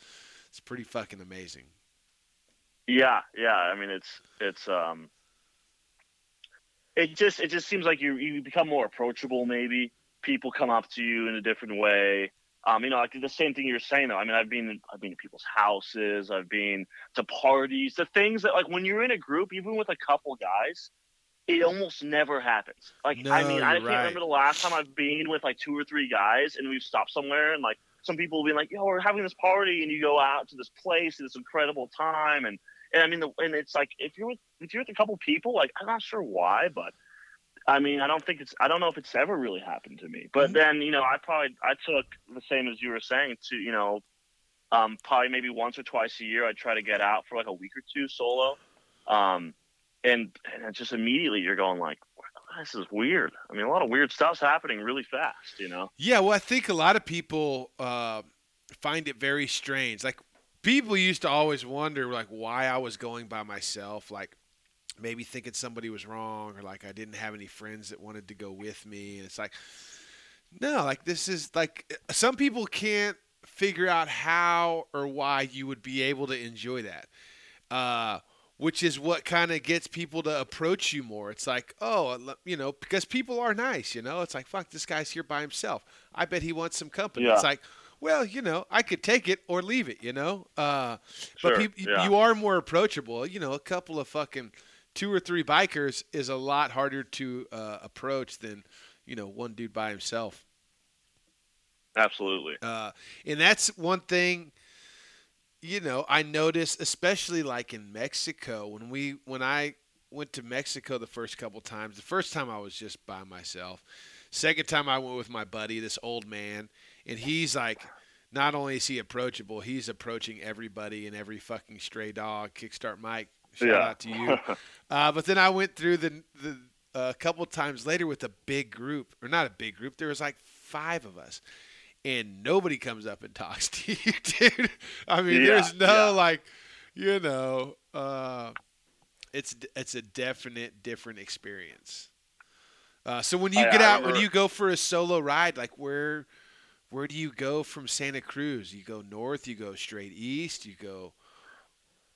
it's pretty fucking amazing yeah yeah i mean it's it's um it just it just seems like you you become more approachable maybe people come up to you in a different way Um, you know, like the same thing you're saying though. I mean, I've been I've been to people's houses, I've been to parties, the things that like when you're in a group, even with a couple guys, it almost never happens. Like No, I mean, I can't right. remember the last time I've been with like two or three guys and we've stopped somewhere and like some people will be like, "Yo, we're having this party," and you go out to this place, to this incredible time, and and I mean, the, and it's like if you're with if you're with a couple people, like I'm not sure why, but I mean, I don't think it's I don't know if it's ever really happened to me. But Mhm. then you know, I probably I took the same as you were saying to you know, um, probably maybe once or twice a year I'd try to get out for like a week or two solo, um, and and just immediately you're going like, this is weird. I mean, a lot of weird stuff's happening really fast, you know. Yeah, well, I think a lot of people uh, find it very strange. Like people used to always wonder, like, why I was going by myself. Like maybe thinking somebody was wrong, or like I didn't have any friends that wanted to go with me. And it's like, no, like this is like some people can't figure out how or why you would be able to enjoy that. Uh, which is what kind of gets people to approach you more. It's like, oh, you know, because people are nice, you know. It's like, fuck, this guy's here by himself. I bet he wants some company. Yeah. It's like, well, you know, I could take it or leave it, you know. Uh, but Sure, peop- yeah. you are more approachable. You know, a couple of fucking two or three bikers is a lot harder to uh, approach than, you know, one dude by himself. Absolutely. Uh, and that's one thing, you know, I noticed, especially like in Mexico, when we when I went to Mexico the first couple times. The first time I was just by myself. Second time I went with my buddy, this old man, and he's like, not only is he approachable, he's approaching everybody and every fucking stray dog. Kickstart Mike, shout yeah. out to you. Uh, but then I went through the the a couple times later with a big group, or not a big group. There was like five of us, and nobody comes up and talks to you, dude. I mean, Yeah, there's no yeah. like, you know, uh, it's it's a definite different experience. Uh, so when you I- get I out, when you go for a solo ride, like where where do you go from Santa Cruz? You go north, you go straight east, you go.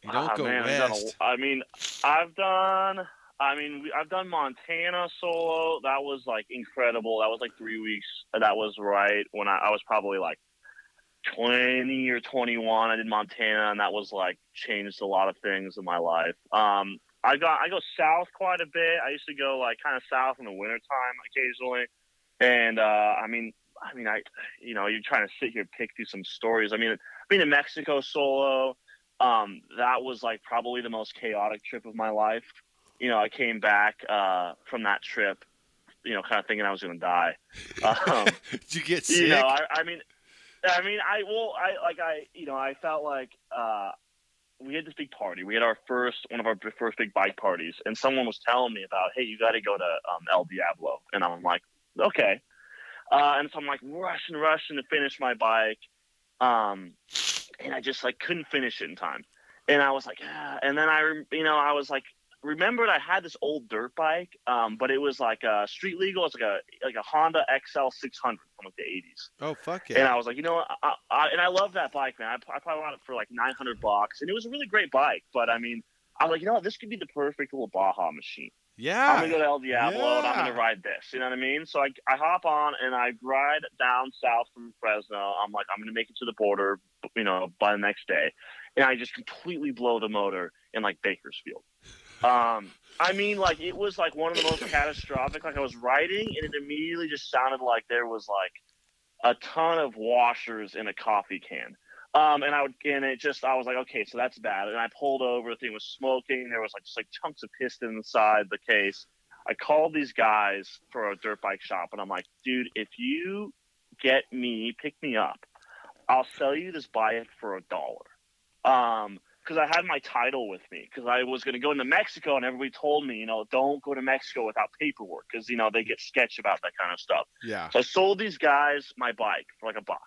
You don't Ah, go man, done a- west. I mean, I've done. I mean, I've done Montana solo. That was like incredible. That was like three weeks. That was right when I, I was probably like twenty or twenty-one. I did Montana, and that was like changed a lot of things in my life. Um, I got I go south quite a bit. I used to go like kind of south in the wintertime occasionally, and uh, I mean, I mean, I, you know, you're trying to sit here and pick through some stories. I mean, being in Mexico solo, um, that was like probably the most chaotic trip of my life. You know, I came back uh, from that trip, you know, kind of thinking I was going to die. Um, Did you get sick? you know, I, I mean, I mean, I well, I like I, you know, I felt like uh, we had this big party. We had our first one of our first big bike parties, and someone was telling me about, hey, you got to go to um, El Diablo, and I'm like, okay. Uh, and so I'm like rushing, rushing to finish my bike, um, and I just like couldn't finish it in time. And I was like, ah. and then I, you know, I was like, remembered I had this old dirt bike, um, but it was like a street legal. It's like a like a Honda XL 600 from like the 80s. oh fuck it. And! I was like, you know, what? I, I, and I love that bike, man. I, I probably bought it for like 900 bucks, and it was a really great bike. But I mean, I was like, you know, what? this could be the perfect little Baja machine. Yeah, I'm gonna go to El Diablo and I'm gonna ride this. You know what I mean? So I, I hop on and I ride down south from Fresno. I'm like, I'm gonna make it to the border, you know, by the next day, and I just completely blow the motor in like Bakersfield. Um, I mean, like it was like one of the most catastrophic. Like I was riding and it immediately just sounded like there was like a ton of washers in a coffee can. Um, and I would, and it just, I was like, okay, so that's bad. And I pulled over, the thing was smoking. There was like just like chunks of piston inside the case. I called these guys for a dirt bike shop, and I'm like, dude, if you get me, pick me up, I'll sell you this bike for a dollar. Um, because I had my title with me because I was going to go into Mexico, and everybody told me, you know, don't go to Mexico without paperwork because you know they get sketchy about that kind of stuff. yeah. So I sold these guys my bike for like a buck.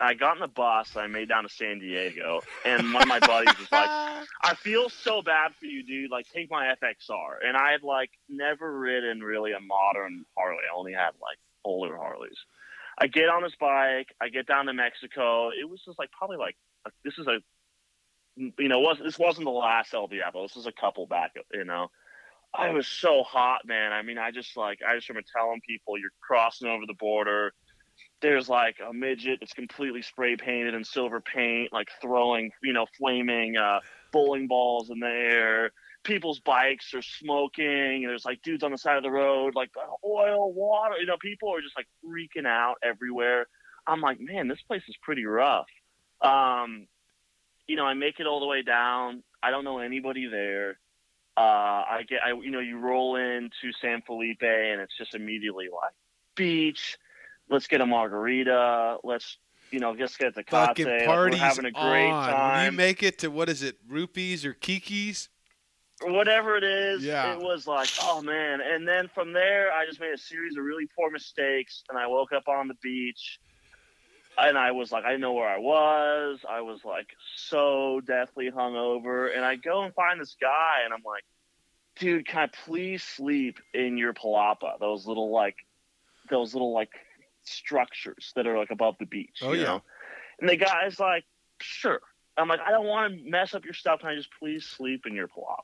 I got in the bus I made down to San Diego, and one of my buddies was like, "I feel so bad for you, dude. Like, take my FXR." And I had like never ridden really a modern Harley. I only had like older Harleys. I get on this bike. I get down to Mexico. It was just like probably like this is a you know was this wasn't the last El Diablo. This was a couple back. You know. I was so hot, man. I mean, I just like I just remember telling people you're crossing over the border there's like a midget that's completely spray painted in silver paint, like throwing, you know, flaming uh, bowling balls in the air. People's bikes are smoking. There's like dudes on the side of the road, like oil, water. You know, people are just like freaking out everywhere. I'm like, man, this place is pretty rough. Um, you know, I make it all the way down. I don't know anybody there. Uh, I get, I, you know, you roll into San Felipe and it's just immediately like beach. Let's get a margarita. Let's, you know, just get the Fucking We're parties having a great on. When time. you make it to what is it, rupees or kikis? whatever it is, Yeah. it was like, oh man. And then from there, I just made a series of really poor mistakes, and I woke up on the beach, and I was like, I didn't know where I was. I was like so deathly hungover, and I go and find this guy, and I'm like, dude, can I please sleep in your palapa? Those little like, those little like structures that are like above the beach. Oh, you yeah. know? And the guy's like, sure. I'm like, I don't want to mess up your stuff. Can I just please sleep in your palapa?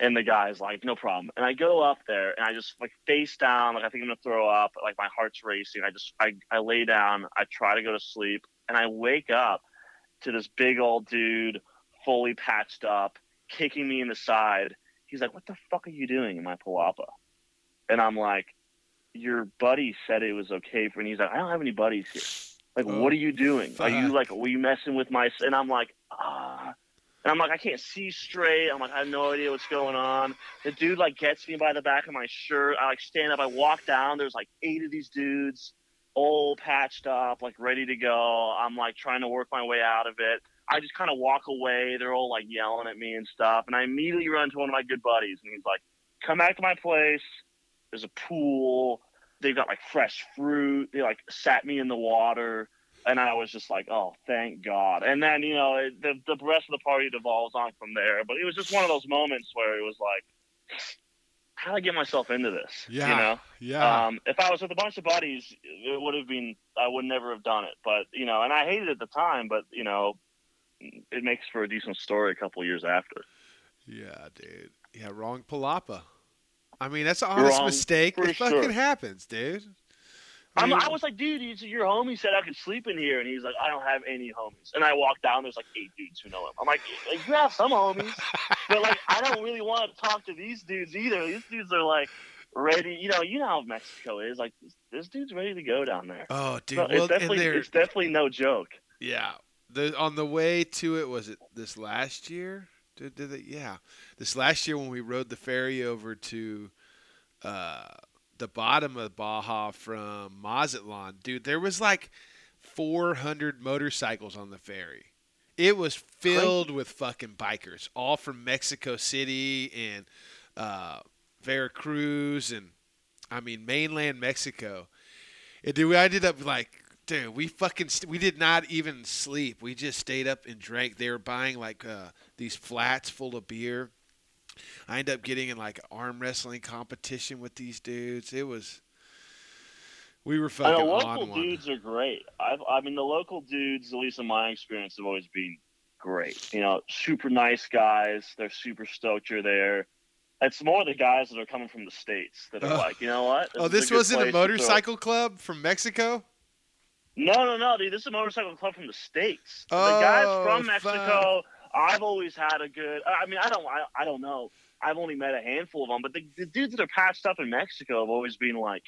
And the guy's like, no problem. And I go up there and I just like face down, like I think I'm gonna throw up, like my heart's racing. I just I, I lay down, I try to go to sleep, and I wake up to this big old dude, fully patched up, kicking me in the side. He's like, What the fuck are you doing in my palapa? And I'm like, Your buddy said it was okay for and he's like, I don't have any buddies here. Like, Oh, what are you doing? Are you like were you messing with my and I'm like, ah and I'm like, I can't see straight. I'm like, I have no idea what's going on. The dude like gets me by the back of my shirt. I like stand up. I walk down. There's like eight of these dudes, all patched up, like ready to go. I'm like trying to work my way out of it. I just kind of walk away. They're all like yelling at me and stuff. And I immediately run to one of my good buddies, and he's like, "Come back to my place. There's a pool. They've got like fresh fruit. They like sat me in the water." and I was just like, "Oh, thank God!" And then you know, it, the the rest of the party devolves on from there. But it was just one of those moments where it was like, "How did I get myself into this?" Yeah. You know, Yeah. um, if I was with a bunch of buddies, it would have been I would never have done it. But you know, and I hated it at the time, but you know, it makes for a decent story a couple years after. yeah, dude. Yeah, wrong palapa. I mean, that's an honest Wrong, mistake. It fucking sure. happens, dude. I'm, mean, I was like, dude, you- your homie said I could sleep in here, and he's like, I don't have any homies. And I walk down, there's like eight dudes who know him. I'm like, like you have some homies, but like I don't really want to talk to these dudes either. These dudes are like ready. You know, you know how Mexico is. Like this, this dude's ready to go down there. Oh, dude. So well, it's definitely it's definitely no joke. yeah. The on the way to it was it this last year? Did, did it? Yeah, this last year when we rode the ferry over to uh, the bottom of Baja from Mazatlan, dude. There was like 400 motorcycles on the ferry. It was filled with fucking bikers, all from Mexico City and uh, Veracruz and I mean mainland Mexico. And dude, we ended up like, dude, we fucking st- we did not even sleep. We just stayed up and drank. They were buying like uh, these flats full of beer. I ended up getting in like arm wrestling competition with these dudes. It was, we were And fucking the local on one. dudes are great. I've, I mean, the local dudes, at least in my experience, have always been great. You know, super nice guys. They're super stoked you're there. It's more the guys that are coming from the states that are Oh. like, you know what? oh, this wasn't a motorcycle club from Mexico. No, no, no, dude. This is a motorcycle club from the states. the Oh, guys from Mexico. I've always had a good. I mean, I don't. I, I don't know. I've only met a handful of them, but the, the dudes that are patched up in Mexico have always been like.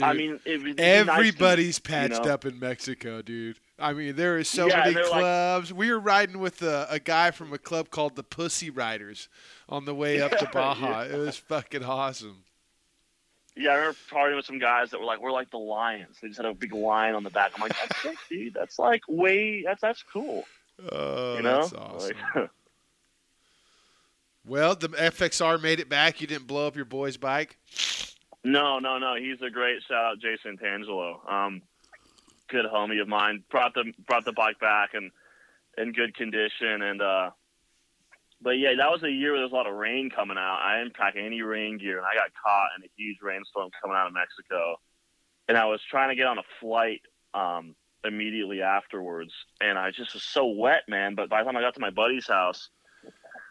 I mean, it, be nice to- Everybody's you patched know? up in Mexico, dude. I mean, there is so Yeah, many they're like- clubs. we were riding with a, a guy from a club called the Pussy Riders on the way up to Baja. yeah. It was fucking awesome. Yeah, I remember partying with some guys that were like, "We're like the lions." They just had a big lion on the back. I'm like, "That's sick, dude. That's like way. That's that's cool." Oh, you know, that's awesome. Like, well, the FXR made it back. You didn't blow up your boy's bike. no, no, no. He's a great shout out, Jason Tangelo. Um, good homie of mine. Brought the brought the bike back and in good condition. And uh, but yeah, that was a year where there was a lot of rain coming out. I didn't pack any rain gear, and I got caught in a huge rainstorm coming out of Mexico. And I was trying to get on a flight um, immediately afterwards, and I just was so wet, man. But by the time I got to my buddy's house,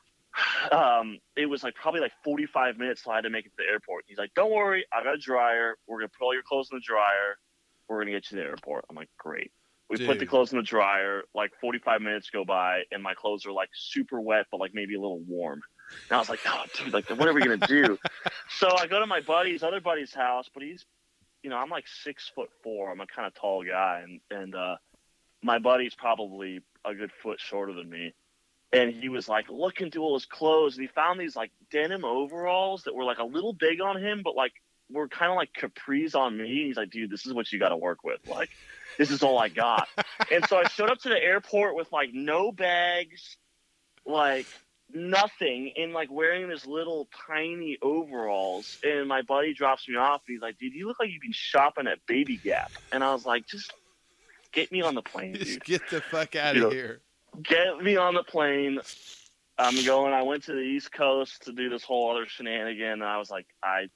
um, it was like probably like 45 minutes till I had to make it to the airport. He's like, "Don't worry, I got a dryer. We're gonna put all your clothes in the dryer. we're gonna get you to the airport. I'm like, great. We put the clothes in the dryer. Like 45 minutes go by, and my clothes are like super wet, but like maybe a little warm. And I was like, oh, dude, like, what are we gonna do? so I go to my buddy's other buddy's house, but he's, you know, I'm like six foot four. I'm a kind of tall guy, and and uh, my buddy's probably a good foot shorter than me. And he was like looking through all his clothes, and he found these like denim overalls that were like a little big on him, but like were kind of like capris on me. And he's like, dude, this is what you got to work with. Like, this is all I got. and so I showed up to the airport with like no bags, like nothing, and like wearing this little tiny overalls. And my buddy drops me off, and he's like, dude, you look like you've been shopping at Baby Gap. And I was like, just get me on the plane, dude Just get the fuck out You of know, here. get me on the plane. I'm going. I went to the East Coast to do this whole other shenanigan. And I was like, I,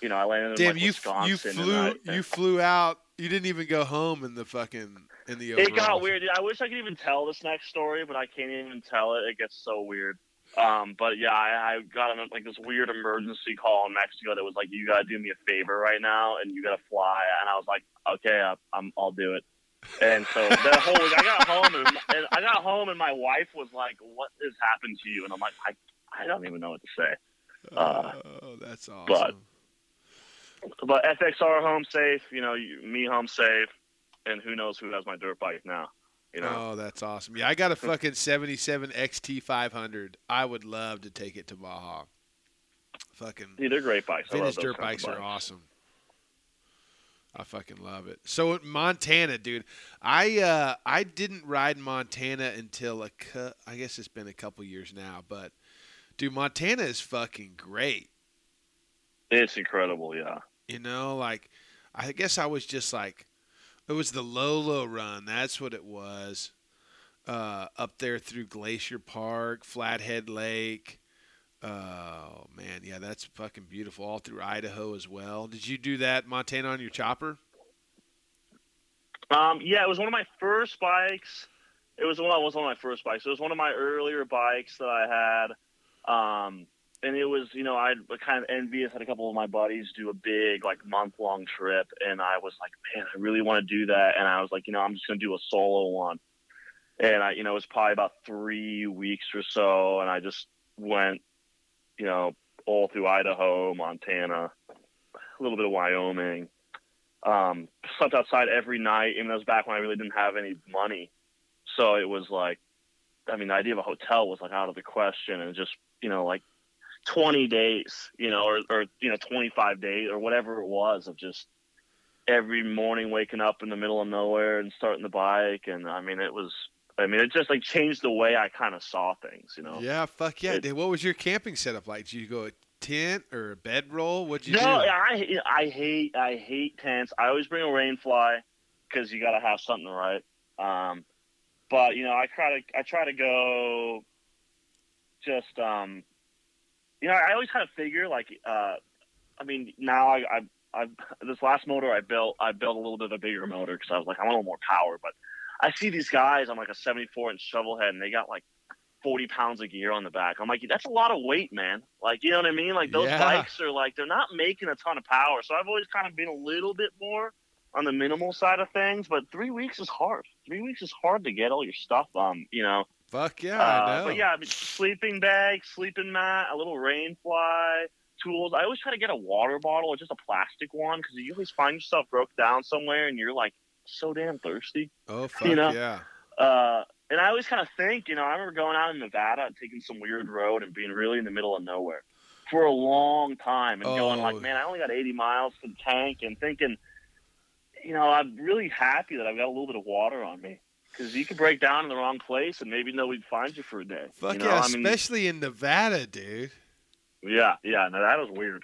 you know, I landed in Damn, like, you Wisconsin. you and flew I- you flew out. You didn't even go home in the fucking in the. It got weird. I wish I could even tell this next story, but I can't even tell it. It gets so weird. Um, but yeah, I, I got an, like this weird emergency call in Mexico that was like, "You gotta do me a favor right now, and you gotta fly." And I was like, "Okay, I, I'm, I'll do it." And so the whole week, I got home, and, and I got home, and my wife was like, "What has happened to you?" And I'm like, "I, I don't even know what to say." Uh, oh, that's awesome. but- But FXR home safe, you know, you, me home safe, and who knows who has my dirt bike now? You know. Oh, that's awesome. Yeah, I got a fucking 77 XT500. I would love to take it to Baja. Fucking Yeah, they're great bikes. I love vintage those dirt kinds bikes are awesome. I fucking love it. So Montana, dude, I uh, I didn't ride Montana until a cou- I guess it's been a couple years now, but dude, Montana is fucking great. It's incredible, yeah. You know, like I guess I was just like it was the Lolo run. That's what it was. Uh, up there through Glacier Park, Flathead Lake. Oh man, yeah, that's fucking beautiful. All through Idaho as well. Did you do that Montana on your chopper? Um, yeah, it was one of my first bikes. It was one. It was one of my first bikes. It was one of my earlier bikes that I had. Um, and it was, you know, I kind of envious. Had a couple of my buddies do a big, like, month long trip, and I was like, man, I really want to do that. And I was like, you know, I'm just gonna do a solo one. And I, you know, it was probably about three weeks or so, and I just went, you know, all through Idaho, Montana, a little bit of Wyoming. Um, slept outside every night. Even that was back when I really didn't have any money, so it was like, I mean, the idea of a hotel was like out of the question, and just you know, like 20 days, you know, or, or you know, 25 days or whatever it was of just every morning waking up in the middle of nowhere and starting the bike, and I mean, it was. I mean, it just like changed the way I kind of saw things, you know. Yeah, fuck yeah. It- dude. What was your camping setup like? Did you go a tent or a bedroll? What'd you no, do? I I hate I hate tents. I always bring a rain fly because you got to have something right. Um, but you know, I try to I try to go just um, you know, I always kind of figure like uh, I mean, now I I I've, this last motor I built I built a little bit of a bigger motor because I was like I want a little more power, but I see these guys on like a 74 inch Shovelhead and they got like 40 pounds of gear on the back. I'm like, that's a lot of weight, man. Like, you know what I mean? Like those Yeah. bikes are like, they're not making a ton of power. So I've always kind of been a little bit more on the minimal side of things, but three weeks is hard. Three weeks is hard to get all your stuff. Um, you know, Fuck yeah, uh, I know. but yeah, I mean, sleeping bag, sleeping mat, a little rain fly, tools. I always try to get a water bottle or just a plastic one because you always find yourself broke down somewhere and you're like so damn thirsty. Oh fuck you know, yeah. Uh, and I always kind of think, you know, I remember going out in Nevada and taking some weird road and being really in the middle of nowhere for a long time and going Oh. like, man, I only got 80 miles to the tank and thinking, you know, I'm really happy that I've got a little bit of water on me because you could break down in the wrong place and maybe nobody'd find you for a day. Fuck you know? yeah, I mean, especially in Nevada, dude. yeah, yeah, no, that was weird.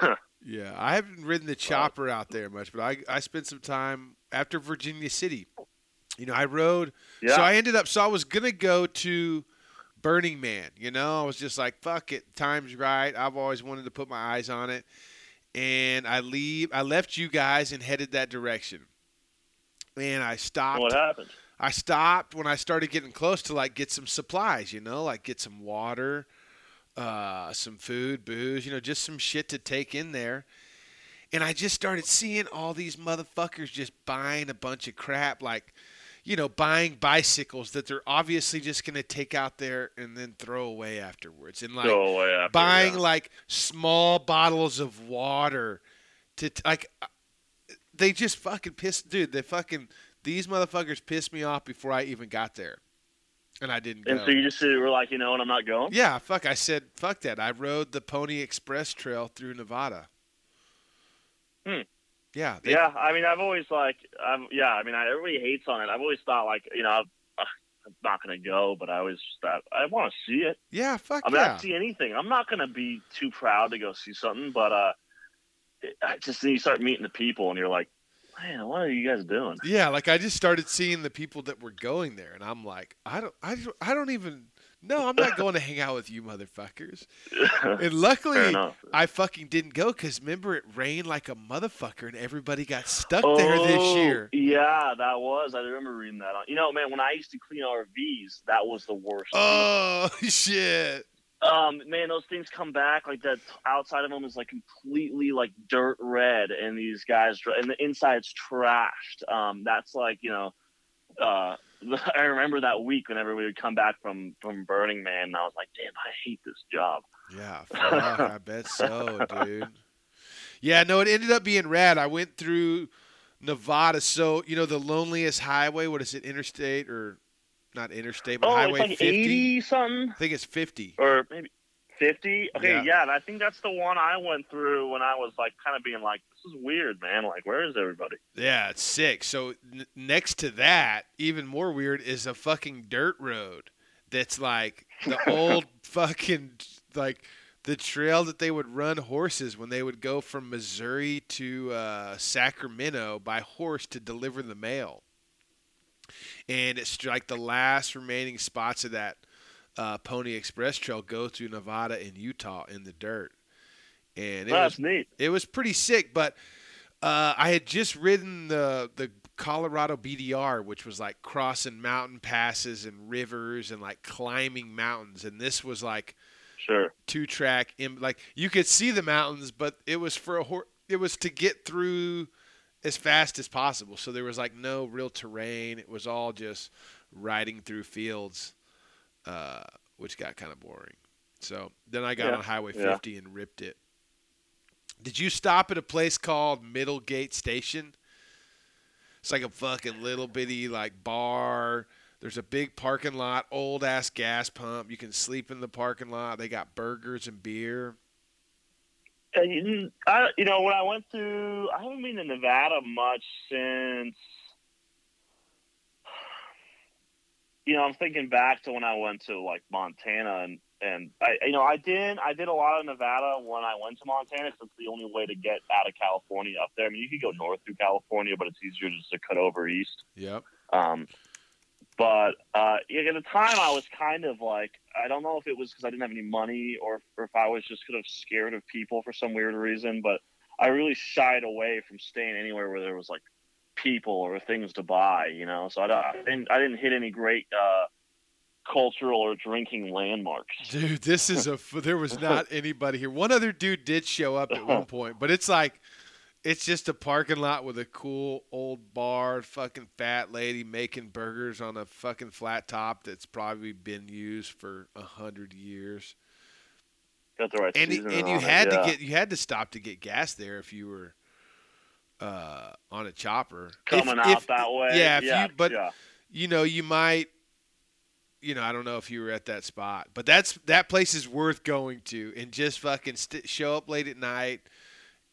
Yeah, I haven't ridden the chopper out there much, but I I spent some time after Virginia City. You know, I rode. Yeah. So I ended up. So I was gonna go to Burning Man. You know, I was just like, fuck it, time's right. I've always wanted to put my eyes on it, and I leave. I left you guys and headed that direction. And I stopped. what happened? I stopped when I started getting close to like get some supplies, you know, like get some water, uh, some food, booze, you know, just some shit to take in there. and I just started seeing all these motherfuckers just buying a bunch of crap, like, you know, buying bicycles that they're obviously just gonna take out there and then throw away afterwards, and like after, buying yeah. like small bottles of water to like they just fucking pissed dude they fucking these motherfuckers pissed me off before i even got there and i didn't And go so you just were like, you know and I'm not going. yeah fuck i said fuck that i rode the pony express trail through nevada Hmm. yeah they- Yeah, I mean, I've always like, I've, yeah, I mean, I, everybody hates on it. I've always thought like, you know, uh, I'm not gonna go, but I always thought I want to see it. yeah fuck I mean, yeah I'd see anything. I'm not gonna be too proud to go see something, but uh, I just then you start meeting the people, and you're like, man, what are you guys doing? yeah like i just started seeing the people that were going there and i'm like i don't i don't, I don't even no i'm not going to hang out with you motherfuckers and luckily I fucking didn't go because remember it rained like a motherfucker and everybody got stuck there this Oh, year. Yeah, that was. I remember reading that. On, you know, man, when I used to clean RVs, that was the worst. Oh shit! Um, man, those things come back like that. Outside of them is like completely like dirt red, and these guys and the inside's trashed. Um, that's like you know, uh, I remember that week whenever we would come back from from Burning Man, and I was like, damn, I hate this job. Yeah, fuck, I bet so, dude. Yeah, no, it ended up being rad. I went through Nevada, so you know the loneliest highway. What is it? Interstate or not interstate, but oh, Highway it's like 50. eighty something, I think it's 50. or maybe fifty. Okay, Yeah. yeah. and I think that's the one I went through when I was like kind of being like, this is weird, man. Like, where is everybody? Yeah, it's sick. So n- next to that, even more weird is a fucking dirt road that's like the old fucking like the trail that they would run horses when they would go from Missouri to uh, Sacramento by horse to deliver the mail. And it's like the last remaining spots of that uh, Pony Express trail go through Nevada and Utah in the dirt. And it was neat. it was pretty sick. But uh, I had just ridden the the Colorado BDR, which was like crossing mountain passes and rivers and like climbing mountains, and this was like Sure. two track. Like you could see the mountains, but it was for a hor- it was to get through as fast as possible. So there was like no real terrain. It was all just riding through fields, uh, which got kind of boring. So then I got Yeah, on Highway yeah. 50 and ripped it. Did you stop at a place called Middlegate Station? It's like a fucking little bitty like bar. There's a big parking lot, old ass gas pump. You can sleep in the parking lot. They got burgers and beer. Uh, I, you know, when I went through, I haven't been to Nevada much since. You know, I'm thinking back to when I went to like Montana, and and I, you know, I did I did a lot of Nevada when I went to Montana because it's the only way to get out of California up there. I mean, you could go north through California, but it's easier just to cut over east. Yep. Um, but uh, at the time, I was kind of like, I don't know if it was because I didn't have any money or, or if I was just kind of scared of people for some weird reason. But I really shied away from staying anywhere where there was like people or things to buy, you know. So I, I didn't, I didn't hit any great uh, cultural or drinking landmarks. Dude, this is a there was not anybody here. One other dude did show up at one point, but it's like, it's just a parking lot with a cool old bar, fucking fat lady making burgers on a fucking flat top that's probably been used for a hundred years. Got the right And season and you it, had yeah. to get you had to stop to get gas there if you were uh, on a chopper coming If- out if- that way. Yeah, if yeah, you but yeah. you know, you might you know, I don't know if you were at that spot, but that's that place is worth going to and just fucking st- show up late at night.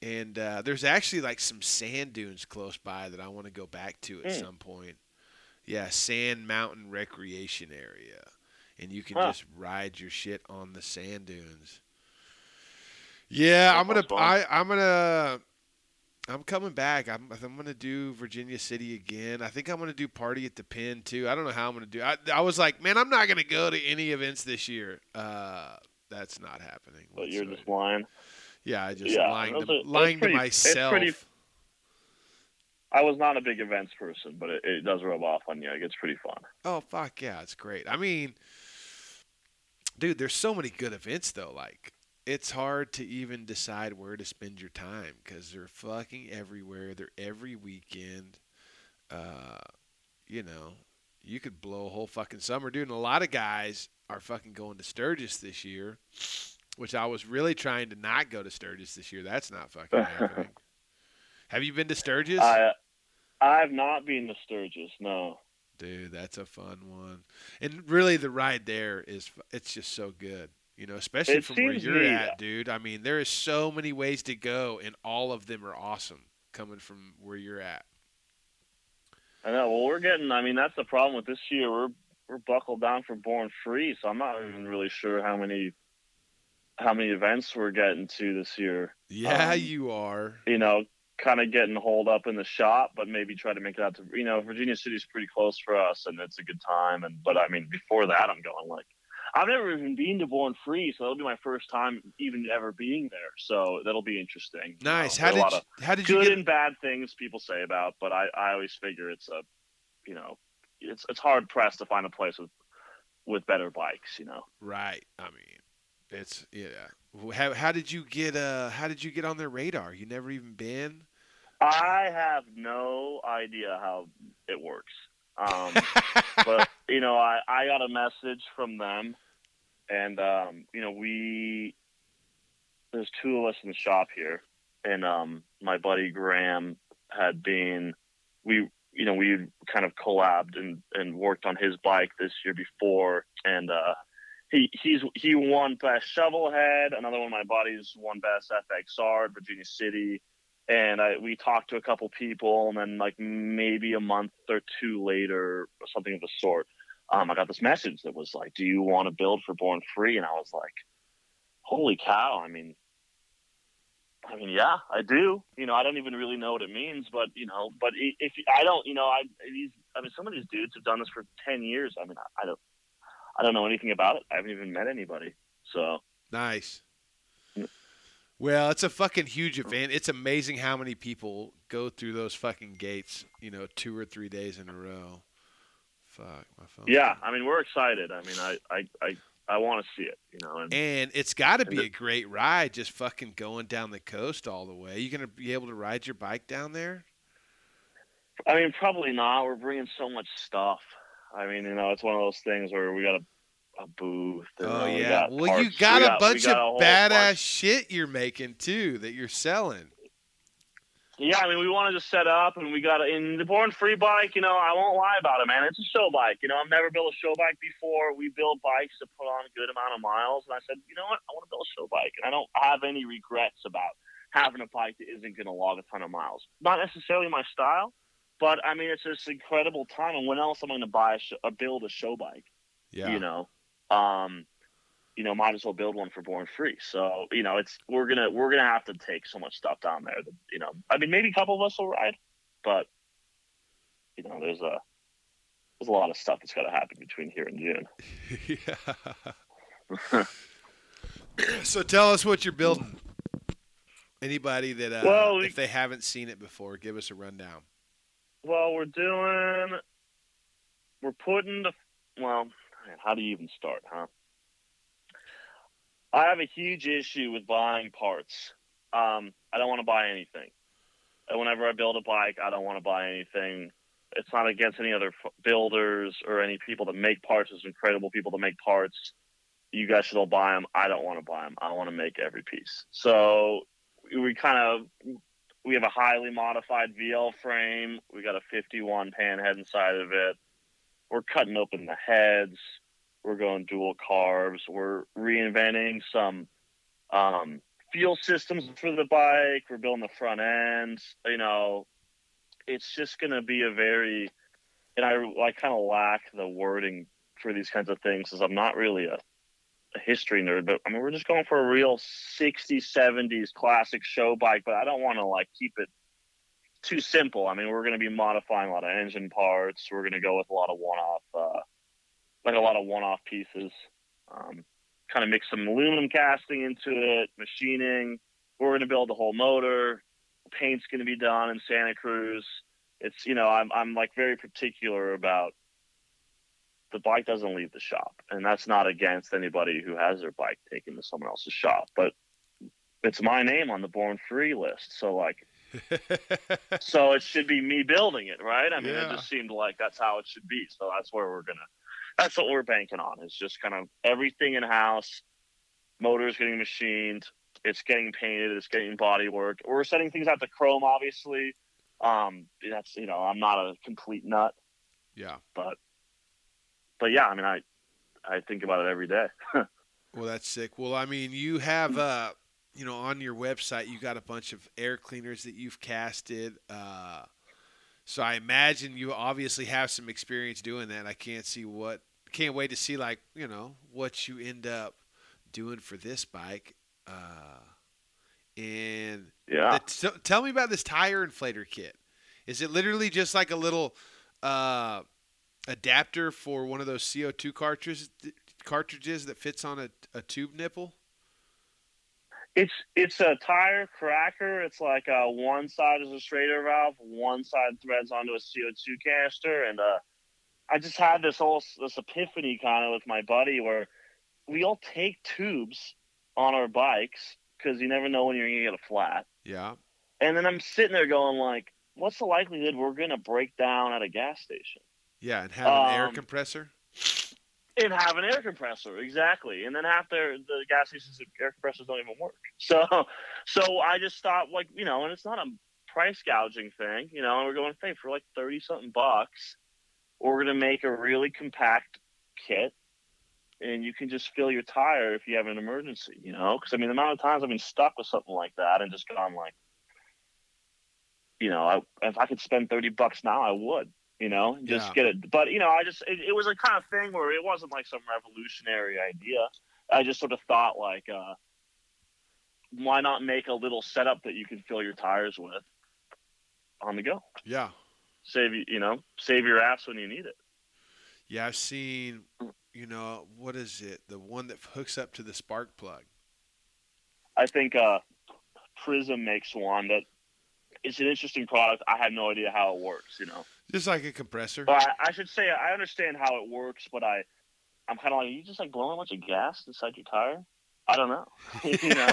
And uh, there's actually like some sand dunes close by that I want to go back to at Hmm. some point. Yeah, Sand Mountain Recreation Area, and you can Huh. just ride your shit on the sand dunes. Yeah, That I'm gonna. I I'm gonna I'm coming back. I'm I'm gonna do Virginia City again. I think I'm gonna do Party at the Pin too. I don't know how I'm gonna do. I I was like, man, I'm not gonna go to any events this year. Uh, that's not happening. But you're just lying. Yeah, I just Yeah, lying to that's lying pretty- to myself. pretty- I was not a big events person, but it, it does rub off on you. It gets pretty fun. Oh fuck yeah, it's great. I mean, dude, there's so many good events though. Like, it's hard to even decide where to spend your time because they're fucking everywhere. They're every weekend. Uh, you know, you could blow a whole fucking summer, dude. And a lot of guys are fucking going to Sturgis this year, which I was really trying to not go to Sturgis this year. That's not fucking happening. Have you been to Sturgis? I I've not been to Sturgis. No. Dude, that's a fun one. And really, the ride there is it's just so good. You know, especially It from where you're neat. at, dude. I mean, there is so many ways to go, and all of them are awesome coming from where you're at. I know. Well, we're getting. I mean, that's the problem with this year. We're we're buckled down for Born Free, so I'm not even really sure how many how many events we're getting to this year. Yeah, Um, you are. You know, kind of getting holed up in the shop, but maybe try to make it out to. You know, Virginia City's pretty close for us, and it's a good time. And but I mean, before that, I'm going like. I've never even been to Born Free, so that'll be my first time even ever being there. So that'll be interesting. you know. Nice. How did you, how did you good get? and bad things people say about, but I, I always figure it's a, you know, it's it's hard pressed to find a place with with better bikes, you know. Right. I mean, it's yeah. How, how did you get? Uh, how did you get on their radar? You never even been. I have no idea how it works, um, but you know, I I got a message from them, and um, you know, we there's two of us in the shop here, and um, my buddy Graham had been we you know we kind of collabed and and worked on his bike this year before, and uh, he he's he won best shovelhead. Another one of my buddies won best FXR at Virginia City. And I, we talked to a couple people, and then like maybe a month or two later, or something of the sort, um, I got this message that was like, "Do you want to build for Born Free?" And I was like, "Holy cow!" I mean, I mean, yeah, I do. You know, I don't even really know what it means, but you know, but if I don't, you know, I these, I mean, some of these dudes have done this for ten years. I mean, I, I don't, I don't know anything about it. I haven't even met anybody. So Nice. Well, it's a fucking huge event. It's amazing how many people go through those fucking gates, you know, two or three days in a row. Fuck, my phone. yeah, I mean, we're excited. I mean, I, I, I, I want to see it. You know, and And it's got to be the- a great ride just fucking going down the coast all the way. You going to be able to ride your bike down there? I mean, probably not. We're bringing so much stuff. I mean, you know, it's one of those things where we got a, a booth. and, Oh uh, we yeah. got Well, you got We a we bunch got of whole badass bunch. shit you're making too that you're selling. Yeah, I mean, we want to just set up, and we got in the Born Free bike. You know, I won't lie about it, man. It's a show bike. You know, I've never built a show bike before. We build bikes to put on a good amount of miles, and I said, you know what, I want to build a show bike, and I don't have any regrets about having a bike that isn't going to log a ton of miles. Not necessarily my style, but I mean, it's this incredible time. And when else am I going to buy a, sh- uh, build a show bike? Yeah. you know um you know might as well build one for born free so you know it's we're gonna we're gonna have to take so much stuff down there that you know i mean maybe a couple of us will ride but you know there's a there's a lot of stuff that's got to happen between here and june yeah. so tell us what you're building. Anybody that uh, Well, we- if they haven't seen it before, give us a rundown. Well we're doing we're putting the well how do you even start huh? I have a huge issue with buying parts. Um i don't want to buy anything. And whenever i build a bike i don't want to buy anything. It's not against any other builders or any people that make parts there's incredible people that make parts. You guys should all buy them i don't want to buy them i want to make every piece. So we kind of we have a highly modified VL frame. We got a 51 pan head inside of it. We're cutting open the heads. We're going dual carbs. We're reinventing some um, fuel systems for the bike. We're building the front ends. You know, it's just going to be a very, and I, I kind of lack the wording for these kinds of things because I'm not really a, a history nerd, but I mean, we're just going for a real 60s, 70s classic show bike, but I don't want to like keep it too simple. I mean, we're going to be modifying a lot of engine parts. We're going to go with a lot of one off, uh, like a lot of one off pieces. Um, kind of mix some aluminum casting into it, machining. We're going to build the whole motor. Paint's going to be done in Santa Cruz. It's, you know, I'm, I'm like very particular about the bike doesn't leave the shop, and that's not against anybody who has their bike taken to someone else's shop, but it's my name on the Born Free list, so like, so it should be me building it, right? I mean, Yeah. it just seemed like that's how it should be, so that's where we're gonna, that's what we're banking on. It's just kind of everything in house, motors getting machined, it's getting painted, it's getting body work. We're setting things out to Chrome, obviously. Um, that's you know, I'm not a complete nut yeah. but but yeah, I mean, I I think about it every day. Well, that's sick. Well, I mean, you have uh, you know, on your website, you got a bunch of air cleaners that you've casted. Uh, so I imagine you obviously have some experience doing that. I can't see what, can't wait to see like you know what you end up doing for this bike. Uh, and yeah, t- tell me about this tire inflator kit. Is it literally just like a little uh, adapter for one of those CO2 cartridges cartridges that fits on a, a tube nipple? it's it's a tire cracker. It's like uh, one side is a Schrader valve, one side threads onto a CO two canister, and uh, I just had this whole this epiphany kind of with my buddy where we all take tubes on our bikes because you never know when you're gonna get a flat. Yeah. And then I'm sitting there going like, what's the likelihood we're gonna break down at a gas station? Yeah, and have an air Um, compressor. and have an air compressor exactly. And then half their the gas stations air compressors don't even work. So so i just thought like you know and it's not a price gouging thing you know and we're going to hey for like 30 something bucks we're going to make a really compact kit and you can just fill your tire if you have an emergency you know? Because i mean the amount of times i've been stuck with something like that and just gone like you know I, if i could spend 30 bucks now i would you know, just Yeah. get it. But you know, I just it, it was a kind of thing where it wasn't like some revolutionary idea. I just sort of thought like, uh, why not make a little setup that you can fill your tires with on the go? Yeah. Save you, you know, save your ass when you need it. Yeah, I've seen, you know, what is it? The one that hooks up to the spark plug. I think uh, Prism makes one that it's an interesting product. I had no idea how it works. You know, Just like a compressor. but I, I should say I understand how it works, but I I'm kind of like, are you just like blowing a bunch of gas inside your tire. I don't know. you know.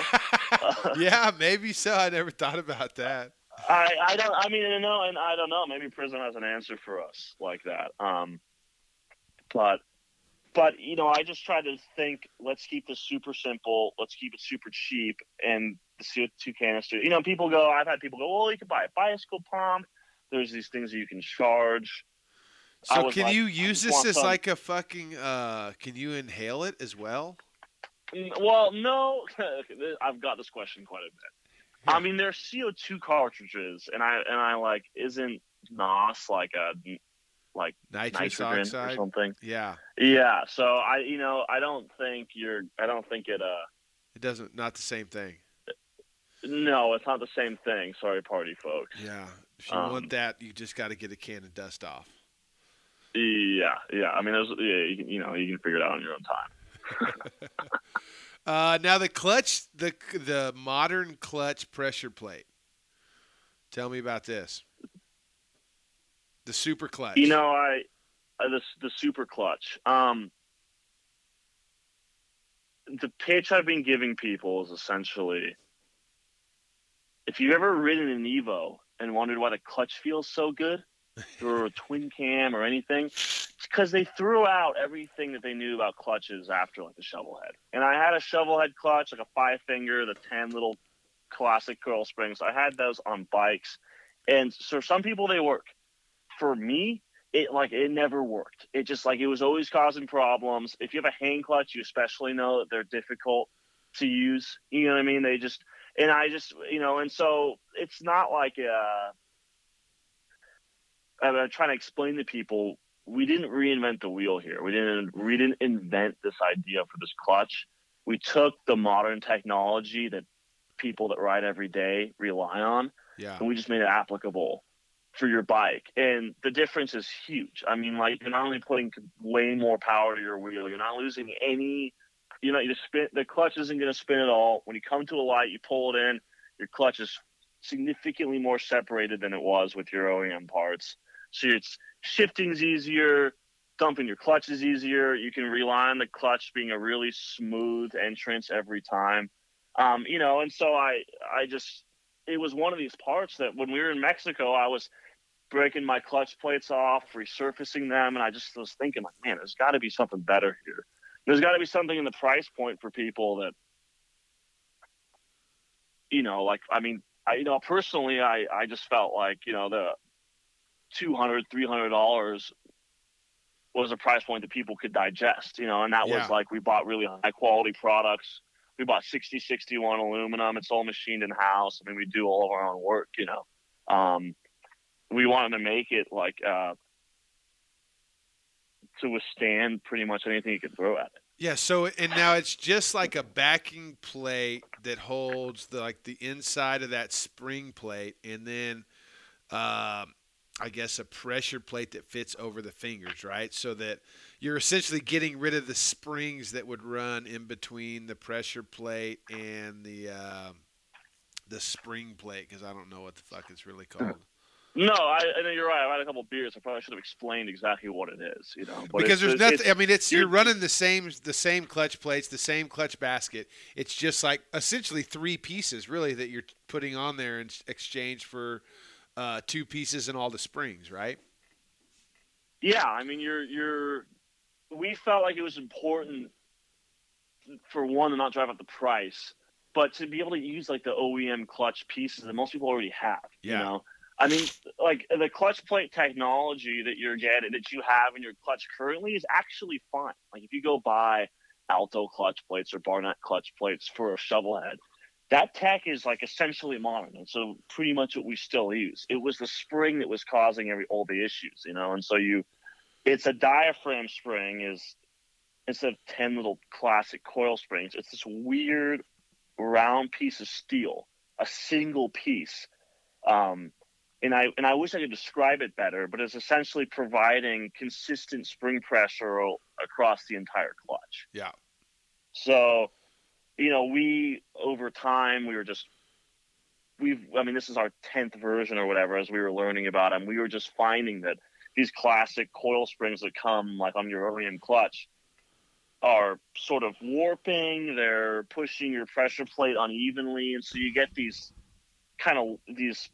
yeah, maybe so. I never thought about that. I, I don't I mean you know and I don't know maybe Prism has an answer for us like that um but but you know I just try to think let's keep this super simple let's keep it super cheap and the CO2 canister you know people go I've had people go well you can buy a bicycle pump there's these things that you can charge So can like, you use this as some- like a fucking uh can you inhale it as well? Well, no, I've got this question quite a bit. I mean, there's CO2 cartridges, and I and I like isn't NOS like a like Nitrous nitrogen or something? Yeah. Yeah. So I, you know, I don't think you're. I don't think it. Uh, It doesn't not the same thing. no, it's not the same thing. Sorry, party folks. Yeah. If you Um, want that, you just got to get a can of dust off. Yeah, yeah. I mean, yeah, you, can, you know, you can figure it out on your own time. Uh, now the clutch, the the modern clutch pressure plate. Tell me about this. The super clutch. You know, I uh, the the super clutch. Um, the pitch I've been giving people is essentially, if you've ever ridden an Evo and wondered why the clutch feels so good, or a twin cam or anything, because they threw out everything that they knew about clutches after like the shovel head. And I had a shovel head clutch, like a five finger, the ten little classic coil springs. I had those on bikes, and so some people they work. For me, it like it never worked. It just like it was always causing problems. If you have a hand clutch, you especially know that they're difficult to use. You know what I mean? They just and I just you know, and so it's not like uh I'm trying to explain to people we didn't reinvent the wheel here. We didn't we didn't invent this idea for this clutch. We took the modern technology that people that ride every day rely on yeah. and we just made it applicable for your bike. And the difference is huge. I mean, like you're not only putting way more power to your wheel, you're not losing any. You know, you spin the clutch isn't going to spin at all. When you come to a light, you pull it in. Your clutch is significantly more separated than it was with your OEM parts. So it's shifting's easier. dumping your clutch is easier. You can rely on the clutch being a really smooth entrance every time. Um, you know, and so I I just it was one of these parts that when we were in Mexico, I was breaking my clutch plates off, resurfacing them, and I just was thinking like, man, there's got to be something better here. There's got to be something in the price point for people that, you know, like I mean, I you know personally, I I just felt like you know the 200 300 dollars was a price point that people could digest, you know, and that Yeah. was like we bought really high quality products. We bought 6061 aluminum. It's all machined in house. I mean, we do all of our own work, you know. Um, we wanted to make it like uh, to withstand pretty much anything you could throw at it. Yeah. So and now it's just like a backing plate that holds the like the inside of that spring plate, and then um, I guess a pressure plate that fits over the fingers, right? So that you're essentially getting rid of the springs that would run in between the pressure plate and the uh, the spring plate, because I don't know what the fuck it's really called. No, I, I know you're right. I've had a couple beers. I probably should have explained exactly what it is, you know. But because there's nothing. I mean, it's you're running the same the same clutch plates, the same clutch basket. It's just like essentially three pieces, really, that you're putting on there in exchange for uh, two pieces and all the springs, right? Yeah, I mean, you're you're. We felt like it was important for one to not drive up the price, but to be able to use like the OEM clutch pieces that most people already have. Yeah. You know, I mean, like the clutch plate technology that you're getting that you have in your clutch currently is actually fine. Like if you go buy Alto clutch plates or Barnett clutch plates for a shovel head. That tech is like essentially modern, and so pretty much what we still use. It was the spring that was causing every all the issues, you know. And so you, it's a diaphragm spring is instead of ten little classic coil springs, it's this weird round piece of steel, a single piece. Um, and I and I wish I could describe it better, but it's essentially providing consistent spring pressure across the entire clutch. Yeah. So, you know, we over time we were just we've I mean this is our 10th version or whatever as we were learning about them. We were just finding that these classic coil springs that come like on your OEM clutch are sort of warping, they're pushing your pressure plate unevenly and so you get these kind of these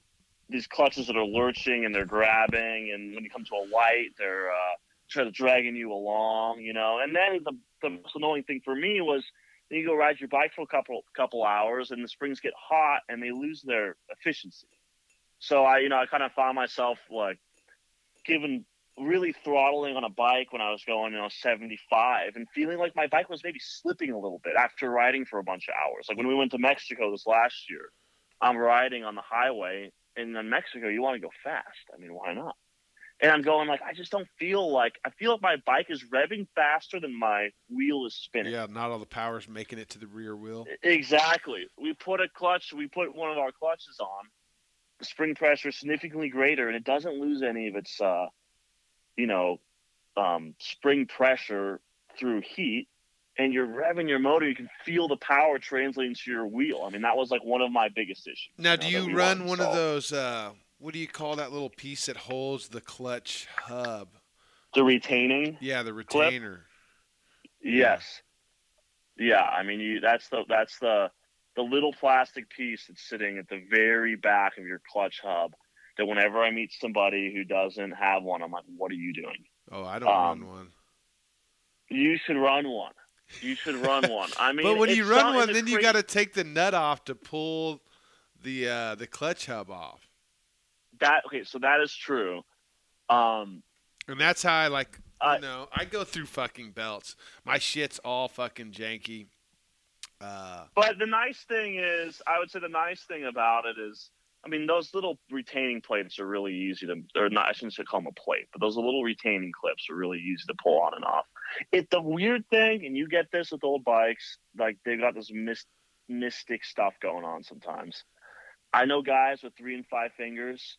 these clutches that are lurching and they're grabbing and when you come to a light they're uh try to dragging you along, you know. And then the the most annoying thing for me was you go ride your bike for a couple couple hours and the springs get hot and they lose their efficiency. So I, you know, I kind of found myself like given really throttling on a bike when I was going, you know, 75 and feeling like my bike was maybe slipping a little bit after riding for a bunch of hours. Like when we went to Mexico this last year, I'm riding on the highway and in Mexico you want to go fast. I mean, why not? And I'm going like I just don't feel like I feel like my bike is revving faster than my wheel is spinning. Yeah. Not all the power's making it to the rear wheel. Exactly. We put a clutch, we put one of our clutches on. The spring pressure is significantly greater, and it doesn't lose any of its, uh, you know, um, spring pressure through heat. And you're revving your motor, you can feel the power translating to your wheel. I mean, that was like one of my biggest issues. Now, know, do you run wanted to one of those? Uh, what do you call that little piece that holds the clutch hub? The retaining. Yeah, the retainer. Yes. Yeah, I mean, you that's the that's the the little plastic piece that's sitting at the very back of your clutch hub. That whenever I meet somebody who doesn't have one, I'm like, "What are you doing? Oh, I don't Um, run one. You should run one. You should run one." I mean, but when you run one, then you got to take the nut off to pull the uh, the clutch hub off, that. Okay, so that is true. Um, and that's how I like. You I- know, I go through fucking belts. My shit's all fucking janky. Uh, But the nice thing is, I would say the nice thing about it is, I mean, those little retaining plates are really easy to, or not, I shouldn't say call them a plate, but those little retaining clips are really easy to pull on and off. It the weird thing, and you get this with old bikes, like they've got this mist, mystic stuff going on sometimes. I know guys with three and five fingers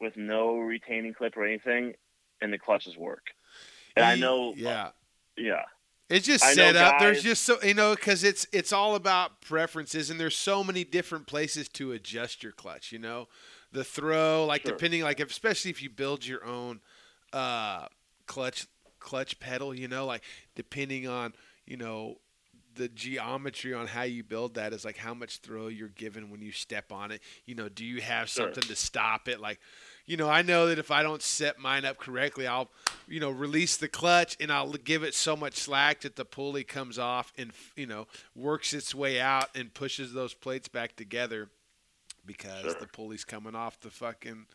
with no retaining clip or anything, and the clutches work. And I know, Yeah. yeah. It's just I set up. There's just so you know because it's it's all about preferences, and there's so many different places to adjust your clutch. You know, the throw, like Sure. depending, like if, especially if you build your own uh, clutch clutch pedal. You know, like depending on you know the geometry on how you build that is like how much throw you're given when you step on it. You know, do you have Sure. something to stop it? Like, you know, I know that if I don't set mine up correctly, I'll, you know, release the clutch and I'll give it so much slack that the pulley comes off and, you know, works its way out and pushes those plates back together because Sure. the pulley's coming off the fucking,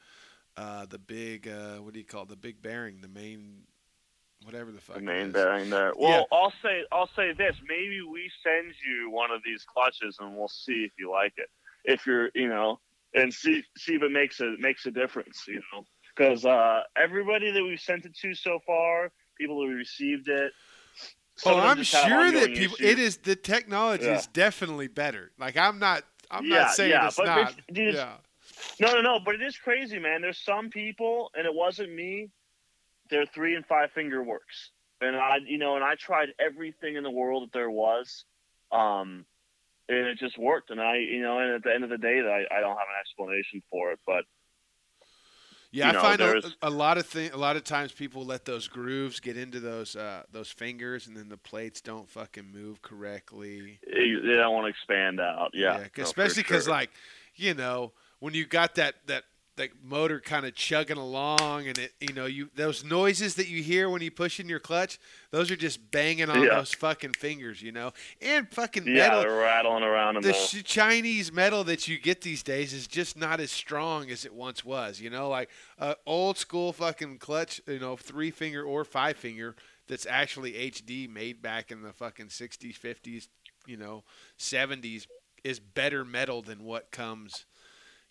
uh, the big, uh, what do you call it? The big bearing, the main, whatever the fuck. the bearing there. Well, I'll say I'll say this. Maybe we send you one of these clutches, and we'll see if you like it. If you're, you know, and see see if it makes a makes a difference. You know, because uh, everybody that we've sent it to so far, people who received it. Oh, I'm sure that people. issues. It is the technology Yeah. is definitely better. Like I'm not. I'm Yeah, not saying yeah, it's not. dude, yeah. No, no, no. But it is crazy, man. There's some people, and it wasn't me. Their three and five finger works, and I, you know, and I tried everything in the world that there was, um, and it just worked. And I, you know, and at the end of the day, I, I don't have an explanation for it, but Yeah, you I know, find a, a lot of thing. A lot of times people let those grooves get into those uh, those fingers, and then the plates don't fucking move correctly. they don't want to expand out. Yeah, 'cause- no, especially because sure. like, you know, when you got that that that motor kind of chugging along, and it, you know, you those noises that you hear when you push in your clutch, those are just banging on Yeah. those fucking fingers, you know, and fucking yeah, metal. they're rattling around in the the. sh- Chinese metal that you get these days is just not as strong as it once was. You know, like uh, old school fucking clutch, you know, three finger or five finger that's actually HD made back in the fucking 60s, 50s, you know, 70s is better metal than what comes,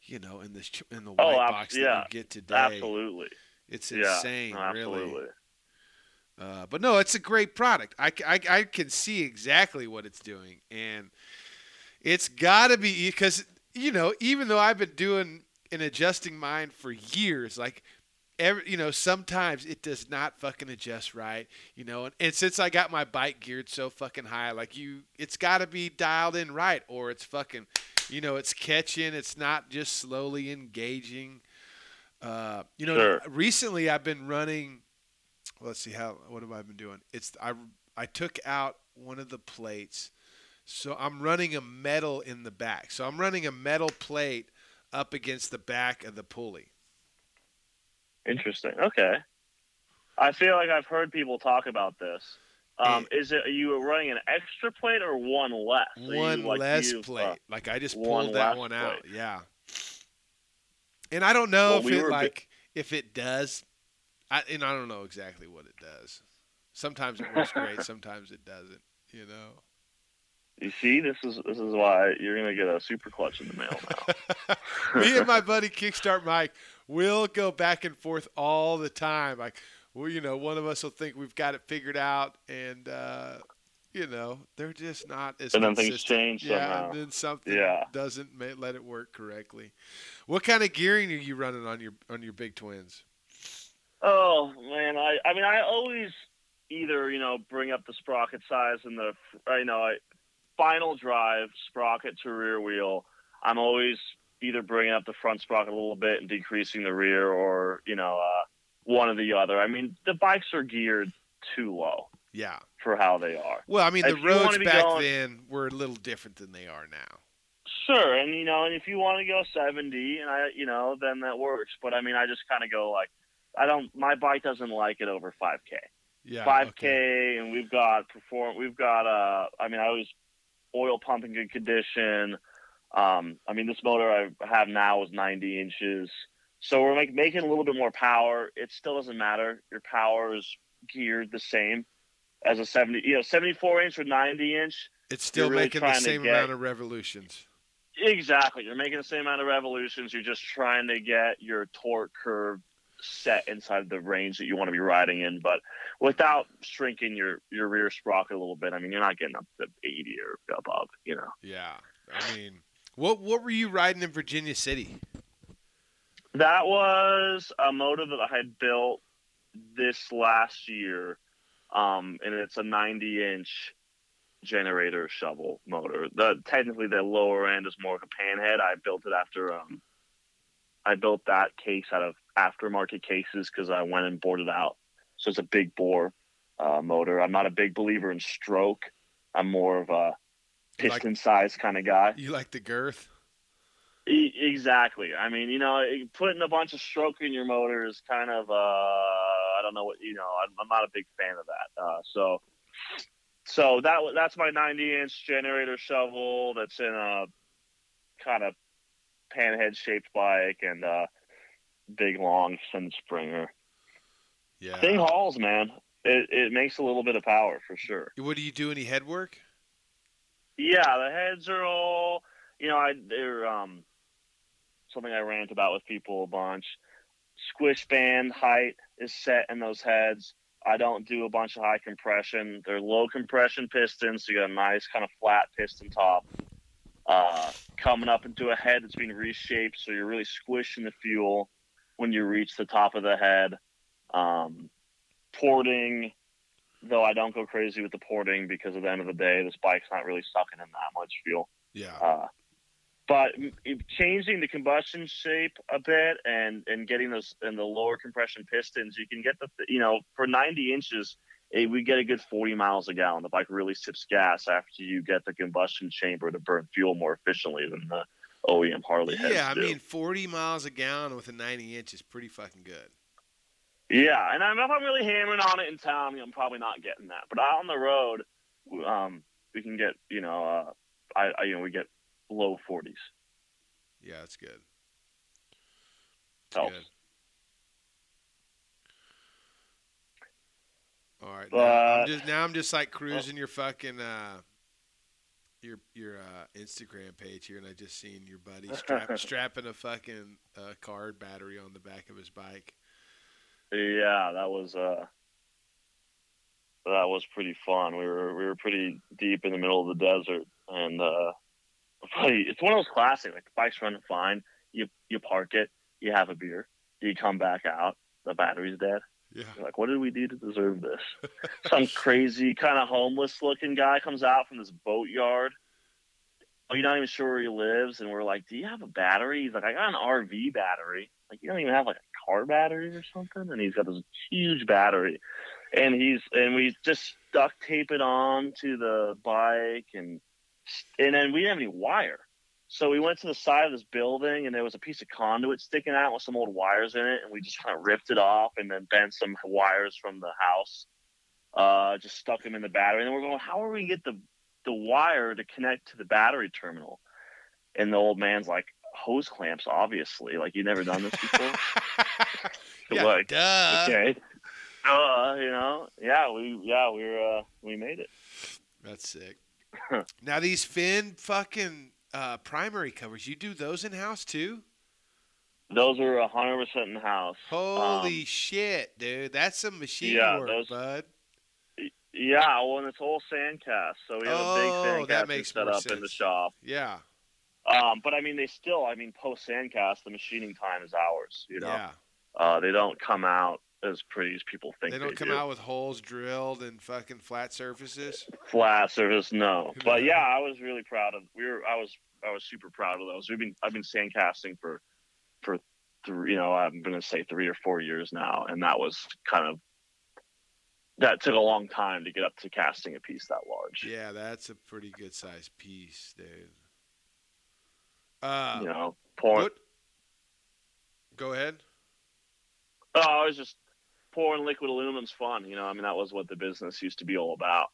you know, in this in the Oh, white abs- box yeah, that you get today. absolutely. It's insane, no, absolutely. really. Uh, but no, it's a great product. I I can see exactly what it's doing, and it's got to be because you know, even though I've been doing and adjusting mine for years, like every you know, sometimes it does not fucking adjust right, you know. And, and since I got my bike geared so fucking high, like you, it's got to be dialed in right, or it's fucking, you know, it's catching. It's not just slowly engaging. Uh, you know, Sure. recently I've been running. Let's see how what have I been doing? It's I I took out one of the plates, so I'm running a metal in the back. So I'm running a metal plate up against the back of the pulley. Interesting. Okay. I feel like I've heard people talk about this. Um, is it are you running an extra plate or one less? Are one like, less uh, plate. like I just one pulled that less one out. plate. Yeah. And I don't know Well, if we it were a bit- like if it does. I and I don't know exactly what it does. Sometimes it works great. Sometimes it doesn't. You know. You see, this is this is why you're gonna get a super clutch in the mail now. Me and my buddy Kickstart Mike will go back and forth all the time. Like, well, you know, one of us will think we've got it figured out, and uh, you know, they're just not as. And then things change Yeah, somehow. and then something Yeah. doesn't ma- let it work correctly. What kind of gearing are you running on your on your big twins? oh man, I I mean I always either you know bring up the sprocket size and the you know I, final drive sprocket to rear wheel. I'm always either bringing up the front sprocket a little bit and decreasing the rear, or you know uh, one or the other. I mean the bikes are geared too low Yeah. for how they are. Well, I mean, the If wanna roads back going- then were a little different than they are now. Sure, and you know, and if you want to go seventy, and I, you know, then that works. But I mean, I just kind of go like, I don't. My bike doesn't like it over five k. Yeah. Five k, okay. and we've got perform. We've got. Uh, I mean, I always oil pump in good condition. Um, I mean, this motor I have now is ninety inches, so we're make, making a little bit more power. It still doesn't matter. Your power is geared the same as a seventy. You know, seventy four inch or ninety inch. It's still really making the same get- amount of revolutions. Exactly. You're making the same amount of revolutions. You're just trying to get your torque curve set inside the range that you want to be riding in, but without shrinking your, your rear sprocket a little bit. I mean, you're not getting up to 80 or above, you know. Yeah. I mean, what what were you riding in Virginia City? That was a motor that I had built this last year, um, and it's a 90 inch generator shovel motor. The technically the lower end is more of a panhead. I built it after um, I built that case out of aftermarket cases because I went and bored it out. So it's a big bore. uh, motor. I'm not a big believer in stroke. I'm more of a You like- piston size kind of guy. You like the girth? E- exactly. I mean, you know, putting a bunch of stroke in your motor is kind of, uh, I don't know what, you know, I'm, I'm not a big fan of that. Uh, so, so that that's my 90 inch generator shovel that's in a kind of panhead shaped bike and uh, big long fin springer. Yeah. Thing hauls, man. It, it makes a little bit of power for sure. What do you do? Any head work? Yeah, the heads are all you know, I they're um something I rant about with people a bunch. Squish band height is set in those heads. I don't do a bunch of high compression. They're low compression pistons, so you got a nice kind of flat piston top. Uh, coming up into a head that's being reshaped, so you're really squishing the fuel when you reach the top of the head. Um, porting, though I don't go crazy with the porting because at the end of the day, this bike's not really sucking in that much fuel. Yeah. Uh, but changing the combustion shape a bit and and getting those in the lower compression pistons, you can get the you know for 90 inches, eh, we get a good 40 miles a gallon. The bike really sips gas after you get the combustion chamber to burn fuel more efficiently than the OEM Harley heads Yeah, I do. mean, 40 miles a gallon with a 90 inch is pretty fucking good. Yeah, and I'm, if I'm really hammering on it in town, I'm probably not getting that. But out on the road, um, we can get you know, uh, I, I you know we get low 40s. Yeah, that's good. That's Helps. good. All right. Now, I'm just, now I'm just like cruising your fucking uh, your your uh, Instagram page here, and I just seen your buddy strap, strapping a fucking uh, card battery on the back of his bike. Yeah, that was uh that was pretty fun. We were we were pretty deep in the middle of the desert and uh it's one of those classic like the bike's running fine, you you park it, you have a beer, you come back out, the battery's dead. Yeah. You're like, what did we do to deserve this? Some crazy kind of homeless looking guy comes out from this boat yard. Oh, you're not even sure where he lives, and we're like, "Do you have a battery?" He's like, "I got an RV battery." Like, you don't even have like a car battery or something, and he's got this huge battery, and he's and we just duct tape it on to the bike, and and then we didn't have any wire, so we went to the side of this building, and there was a piece of conduit sticking out with some old wires in it, and we just kind of ripped it off, and then bent some wires from the house, uh, just stuck them in the battery, and then we're going, "How are we gonna get the the wire to connect to the battery terminal?" And the old man's like, hose clamps, obviously. Like you never done this before. yeah, Like, duh. okay. Uh, you know, yeah, we yeah we were uh, we made it. That's sick. now these fin fucking uh, primary covers, you do those in house too? Those are hundred percent in house. Holy Um, shit, dude! That's some machine yeah, work, those- bud. Yeah, well, and it's all sandcast, so we have a Oh, big that sandcast makes set up in the shop. Yeah, Um, but I mean, they still, I mean, post sandcast, the machining time is hours. You know, yeah. uh, they don't come out as pretty as people think They don't come do. out with holes drilled and fucking flat surfaces. flat surface no but yeah i was really proud of we were i was i was super proud of those we've been i've been sandcasting for for three you know i'm gonna say three or four years now and that was kind of that took a long time to get up to casting a piece that large Yeah, that's a pretty good sized piece, dude. Uh, you know what? Go ahead. oh i was just pouring liquid aluminum's fun you know i mean that was what the business used to be all about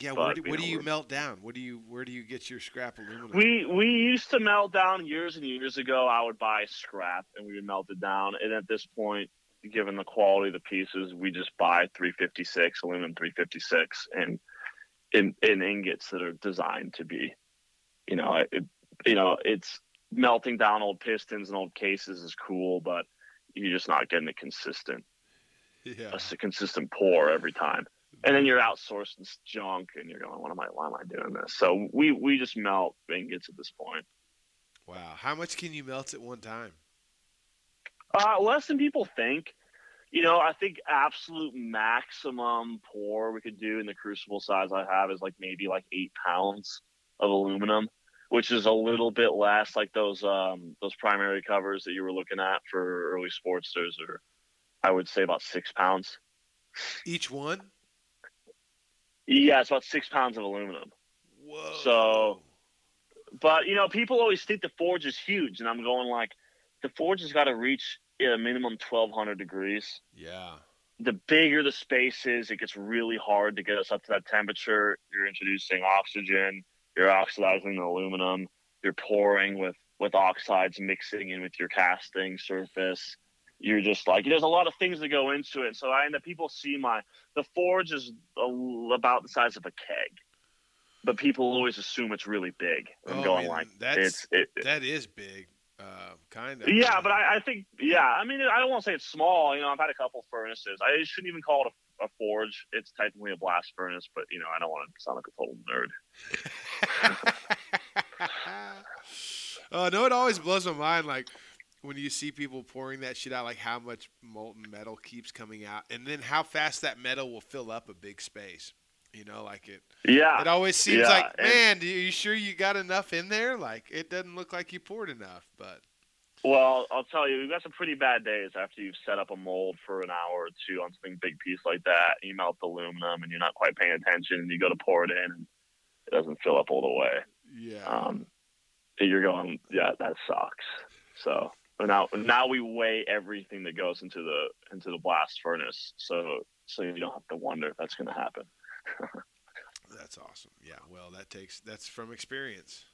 Yeah, But, where do, what know, do you melt down? What do you where do you get your scrap aluminum? We we used to melt down years and years ago. I would buy scrap and we would melt it down. And at this point, given the quality of the pieces, we just buy 356 aluminum 356 and in in ingots that are designed to be, you know, it, you know, it's melting down old pistons and old cases is cool, but you're just not getting it consistent yeah, a consistent pour every time. And then you're outsourcing junk, and you're going, "What am I? Why am I doing this?" So we we just melt and get to this point. wow. How much can you melt at one time? Uh, less than people think. You know, I think absolute maximum pour we could do in the crucible size I have is like maybe like eight pounds of aluminum, which is a little bit less like those um those primary covers that you were looking at for early sportsters, or I would say about six pounds. Each one? Yeah, it's about six pounds of aluminum. Whoa. So- But you know, people always think the forge is huge, and I'm going like, the forge has got to reach a minimum 1,200 degrees. yeah. The bigger the space is, it gets really hard to get us up to that temperature. You're introducing oxygen. You're oxidizing the aluminum. You're pouring with with oxides mixing in with your casting surface. You're just like there's a lot of things that go into it. So I end up people see my the forge is a, about the size of a keg, but people always assume it's really big. I'm Oh, going like that's it's it, that is big. Uh, kind of. yeah, but I, I think yeah. I mean, I don't want to say it's small. You know, I've had a couple furnaces. I shouldn't even call it a, a forge. It's technically a blast furnace, but you know, I don't want to sound like a total nerd. oh no! It always blows my mind, like when you see people pouring that shit out, like how much molten metal keeps coming out, and then how fast that metal will fill up a big space. You know, like it. Yeah, It always seems Yeah, like, and- man, are you sure you got enough in there? Like it doesn't look like you poured enough, but Well, I'll tell you, we've got some pretty bad days after you've set up a mold for an hour or two on something big piece like that. You melt the aluminum and you're not quite paying attention, and you go to pour it in, and it doesn't fill up all the way. yeah. Um, you're going, yeah, that sucks. So now, now we weigh everything that goes into the into the blast furnace, so so you don't have to wonder if that's going to happen. That's awesome. Yeah, well, that takes that's from experience.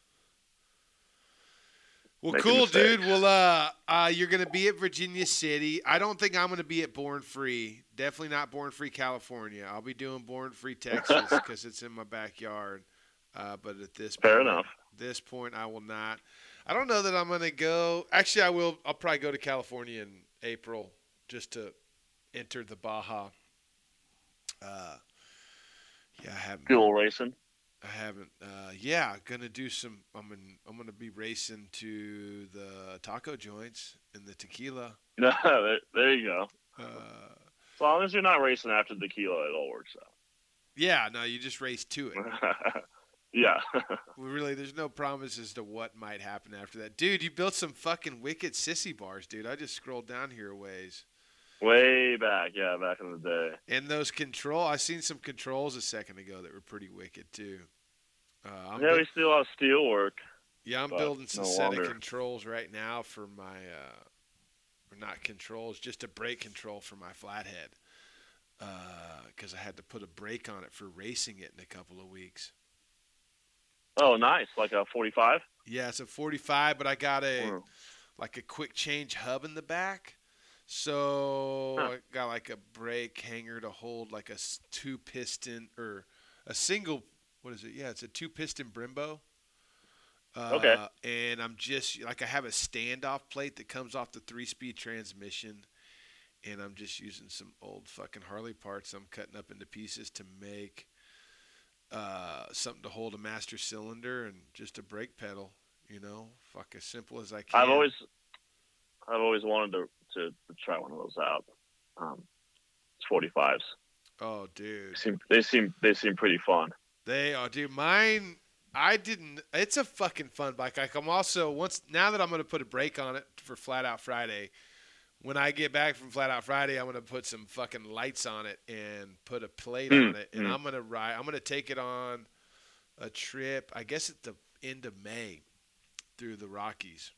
Well, cool, dude. Well, uh, uh, you're gonna be at Virginia City. I don't think I'm gonna be at Born Free. Definitely not Born Free, California. I'll be doing Born Free, Texas, because it's in my backyard. Uh, but at this Fair point, enough. This point, I will not. I don't know that I'm gonna go. Actually, I will. I'll probably go to California in April just to enter the Baja. Uh, yeah, I haven't. Fuel racing. I haven't. Uh, yeah, gonna do some. I'm in, I'm gonna be racing to the taco joints and the tequila. No, there, there you go. Uh, As long as you're not racing after the tequila, it all works out. yeah, no, you just race to it. yeah. Well, really, there's no promises to what might happen after that, dude. You built some fucking wicked sissy bars, dude. I just scrolled down here a ways. Way back, yeah, back in the day. And those control, I seen some controls a second ago that were pretty wicked too. Uh, I'm yeah, bu- we still have steel work. Yeah, I'm building some no set longer. of controls right now for my, uh, not controls, just a brake control for my flathead. Because I had to put a brake on it for racing it in a couple of weeks. Oh, nice. Like a 45? Yeah, it's a 45, but I got a Mm. like a quick change hub in the back. So Huh. I got like a brake hanger to hold like a two piston or a single. What is it? Yeah, it's a two piston Brembo. Uh, Okay. And I'm just like I have a standoff plate that comes off the three speed transmission, and I'm just using some old fucking Harley parts I'm cutting up into pieces to make uh, something to hold a master cylinder and just a brake pedal. You know, fuck as simple as I can. I've always, I've always wanted to, to, to try one of those out. Um, it's 45s. Oh, dude. They seem, they seem, they seem pretty fun. They are, dude. Mine, I didn't. It's a fucking fun bike. Like I'm also once now that I'm gonna put a brake on it for Flat Out Friday. When I get back from Flat Out Friday, I'm gonna put some fucking lights on it and put a plate Mm, on it, and mm. I'm gonna ride. I'm gonna take it on a trip. I guess at the end of May through the Rockies.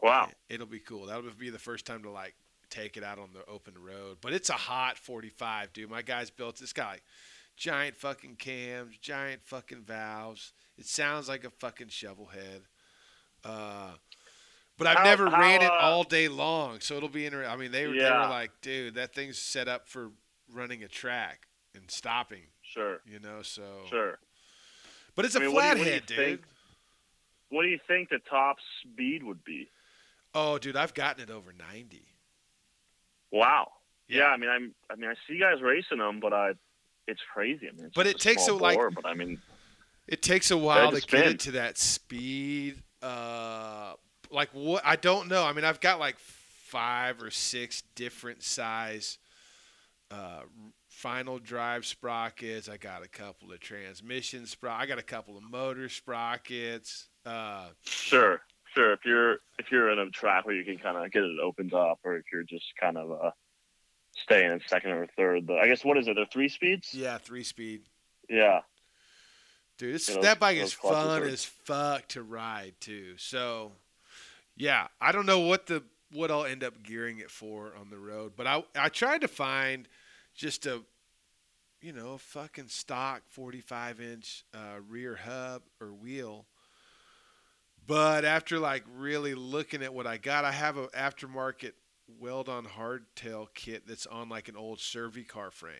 Wow. It'll be cool. That'll be the first time to like take it out on the open road. But it's a hot 45, dude. My guy's built this guy. Giant fucking cams, giant fucking valves. It sounds like a fucking shovel head. Uh, but I've How- never how, ran it uh, all day long, so it'll be interesting. I mean, they, were they were like, dude, that thing's set up for running a track and stopping, Sure. you know. So, Sure. but it's I a mean, what do you- what do you flathead, dude. think? What do you think the top speed would be? Oh, dude, I've gotten it over 90. Wow. Yeah. Yeah. I mean, I'm. I mean, I see guys racing them, but I, it's crazy. I mean, it's But it takes a, like- But I mean, It takes a while to just get it to that speed. Uh, like what? I don't know. I mean, I've got like five or six different size uh, final drive sprockets. I got a couple of transmission sprockets. I got a couple of motor sprockets. Uh, sure, sure. If you're if you're in a track where you can kind of get it opened up, or if you're just kind of uh, staying in second or third. But I guess what is it? They're three speeds. Yeah, three speed. Yeah. Dude, this, Yeah, those- that bike is fun are- as fuck to ride too. So, yeah, I don't know what the what I'll end up gearing it for on the road, but I I tried to find just a you know fucking stock 45 inch uh, rear hub or wheel. But after like really looking at what I got, I have an aftermarket weld on hardtail kit that's on like an old Servi-Car frame.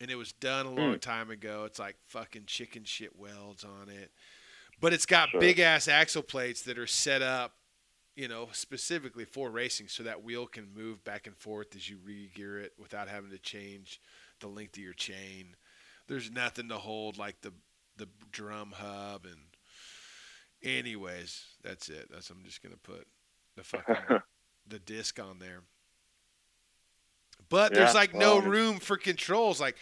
And it was done a long Hmm. time ago. It's like fucking chicken shit welds on it. But it's got Sure. big ass axle plates that are set up, you know, specifically for racing so that wheel can move back and forth as you re-gear it without having to change the length of your chain. There's nothing to hold like the the drum hub and anyways, that's it. That's I'm just gonna put the fucking the disc on there. But there's Yeah, like no room for controls. Like,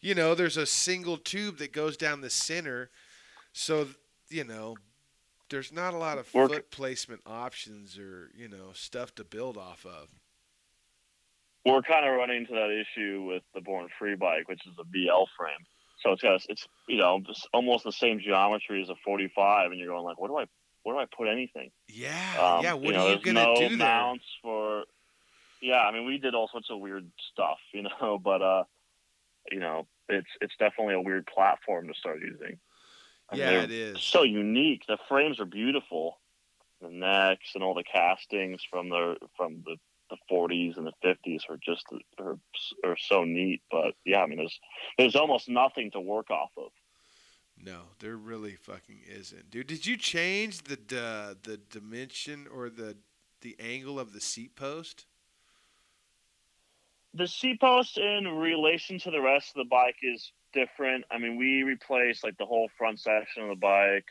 you know, there's a single tube that goes down the center. So, you know, there's not a lot of foot placement options or, you know, stuff to build off of. We're kind of running into that issue with the Born Free bike, which is a VL frame. So it's got it's you know it's almost the same geometry as a 45, and you're going like, what do I where do I put anything? Yeah. Um, yeah. What you know, are you to no do there? mounts for. Yeah, I mean, we did all sorts of weird stuff, you know, but uh, you know, it's it's definitely a weird platform to start using. And Yeah, it is. So unique. The frames are beautiful. The necks and all the castings from the from the the 40s and the 50s are just are, are so neat. But yeah, I mean, there's there's almost nothing to work off of. No, there really fucking isn't, dude. Did you change the the, the dimension or the the angle of the seat post? the seat post in relation to the rest of the bike is different. I mean, we replaced like the whole front section of the bike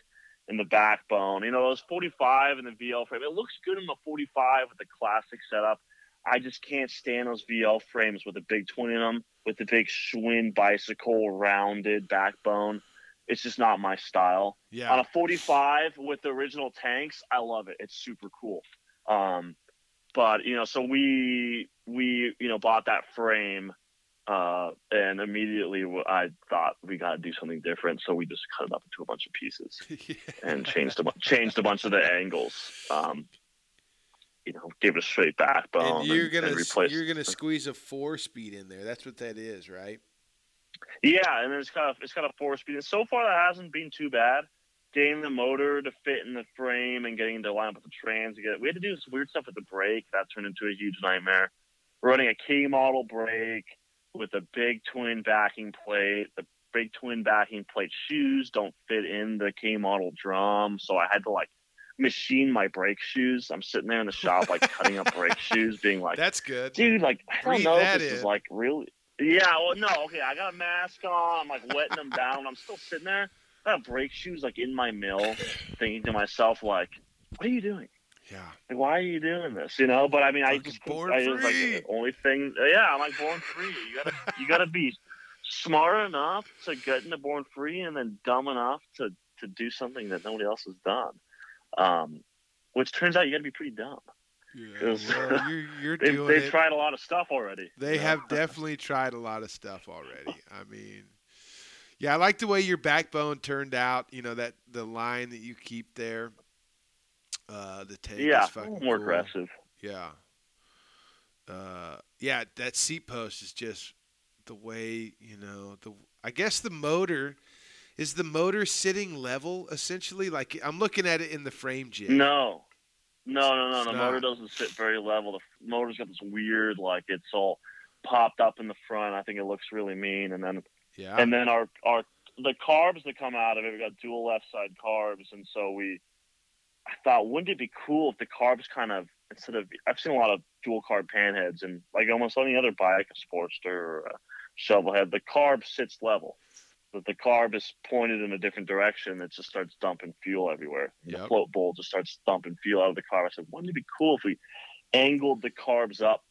and the backbone. You know, those 45 and the VL frame. It looks good in the 45 with the classic setup. I just can't stand those VL frames with the big twin in them, with the big Schwinn bicycle rounded backbone. It's just not my style. Yeah. On a 45 with the original tanks, I love it. It's super cool. Um, but you know, so we we you know bought that frame, uh, and immediately I thought we got to do something different. So we just cut it up into a bunch of pieces and changed a bu- changed a bunch of the angles. Um, you know, gave it a straight backbone. and you're gonna and replaced you're gonna squeeze a four speed in there. That's what that is, right? Yeah, and it's kind of it's kind of four speed. And so far, that hasn't been too bad. Getting the motor to fit in the frame and getting to line up with the trans. Get we had to do some weird stuff with the brake. That turned into a huge nightmare. Running a K model brake with a big twin backing plate. The big twin backing plate shoes don't fit in the K model drum, so I had to like machine my brake shoes. I'm sitting there in the shop like cutting up brake shoes, being like, That's good. dude, like I don't Breathe know if this in. is like really. Yeah, well, no, okay, I got a mask on. I'm like wetting them down. I'm still sitting there. I got brake shoes like in my mill, thinking to myself like, "What are you doing? Yeah. Like, why are you doing this?" You know. But I mean, I Fucking just, born I just like the only thing. Yeah, I'm like born free. You gotta, you gotta be smart enough to get into born free, and then dumb enough to to do something that nobody else has done. Um, which turns out you gotta be pretty dumb. Yeah, well, you're, you're They've, doing they've it. tried a lot of stuff already. They have definitely tried a lot of stuff already. I mean, yeah, I like the way your backbone turned out. You know that the line that you keep there. Uh, the take yeah, is fucking more cool. aggressive. Yeah. Uh, yeah, that seat post is just the way you know the. I guess the motor is the motor sitting level essentially. Like I'm looking at it in the frame jig. No, no, no, no. It's The not. motor doesn't sit very level. The motor's got this weird, like it's all popped up in the front. I think it looks really mean. And then, Yeah. and then our our the carbs that come out of it, we got dual left side carbs, and so we. I thought, wouldn't it be cool if the carbs kind of instead of I've seen a lot of dual carb panheads and like almost any other bike, a Sportster or a Shovelhead, the carb sits level. But the carb is pointed in a different direction. It just starts dumping fuel everywhere. The float bowl just starts dumping fuel out of the carb. I said, wouldn't it be cool if we angled the carbs up,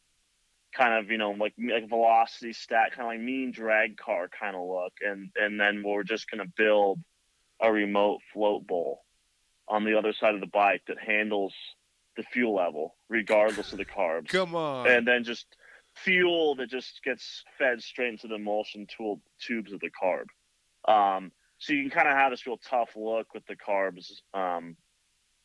kind of you know like like velocity stack, kind of like mean drag car kind of look, and and then we're just gonna build a remote float bowl on the other side of the bike that handles the fuel level regardless of the carbs Come on. and then just fuel that just gets fed straight into the emulsion tool tubes of the carb. Um, so you can kind of have this real tough look with the carbs. Um,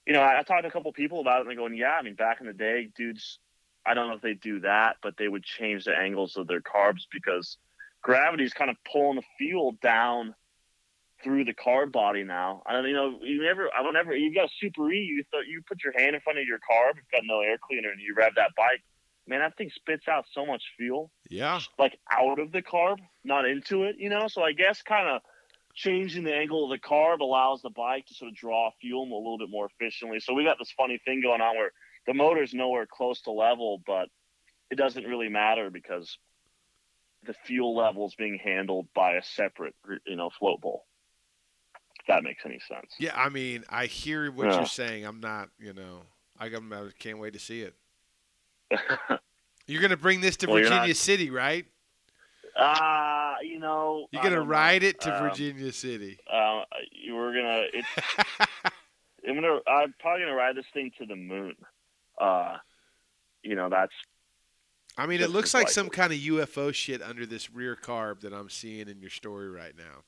you know, I, I talked to a couple people about it, and they're going, "Yeah, I mean, back in the day, dudes, I don't know if they do that, but they would change the angles of their carbs because gravity is kind of pulling the fuel down through the carb body now. I don't, you know, you never, I don't ever, you got a Super E, you thought you put your hand in front of your carb, you've got no air cleaner, and you rev that bike. Man, that thing spits out so much fuel, Yeah. like out of the carb, not into it, you know. So I guess kind of changing the angle of the carb allows the bike to sort of draw fuel a little bit more efficiently. So we got this funny thing going on where the motor's nowhere close to level, but it doesn't really matter because the fuel level is being handled by a separate, you know, float bowl. That makes any sense. Yeah, I mean, I hear what Yeah. you're saying. I'm not, you know, I I can't wait to see it. You're gonna bring this to Well, Virginia not- City, right? Uh, you know, You're gonna don't know. ride it to Um, Virginia City. Uh, you were gonna. It's. I'm gonna. I'm probably gonna ride this thing to the moon. Uh, you know, that's I mean, it looks like some kind of UFO shit under this rear carb that I'm seeing in your story right now.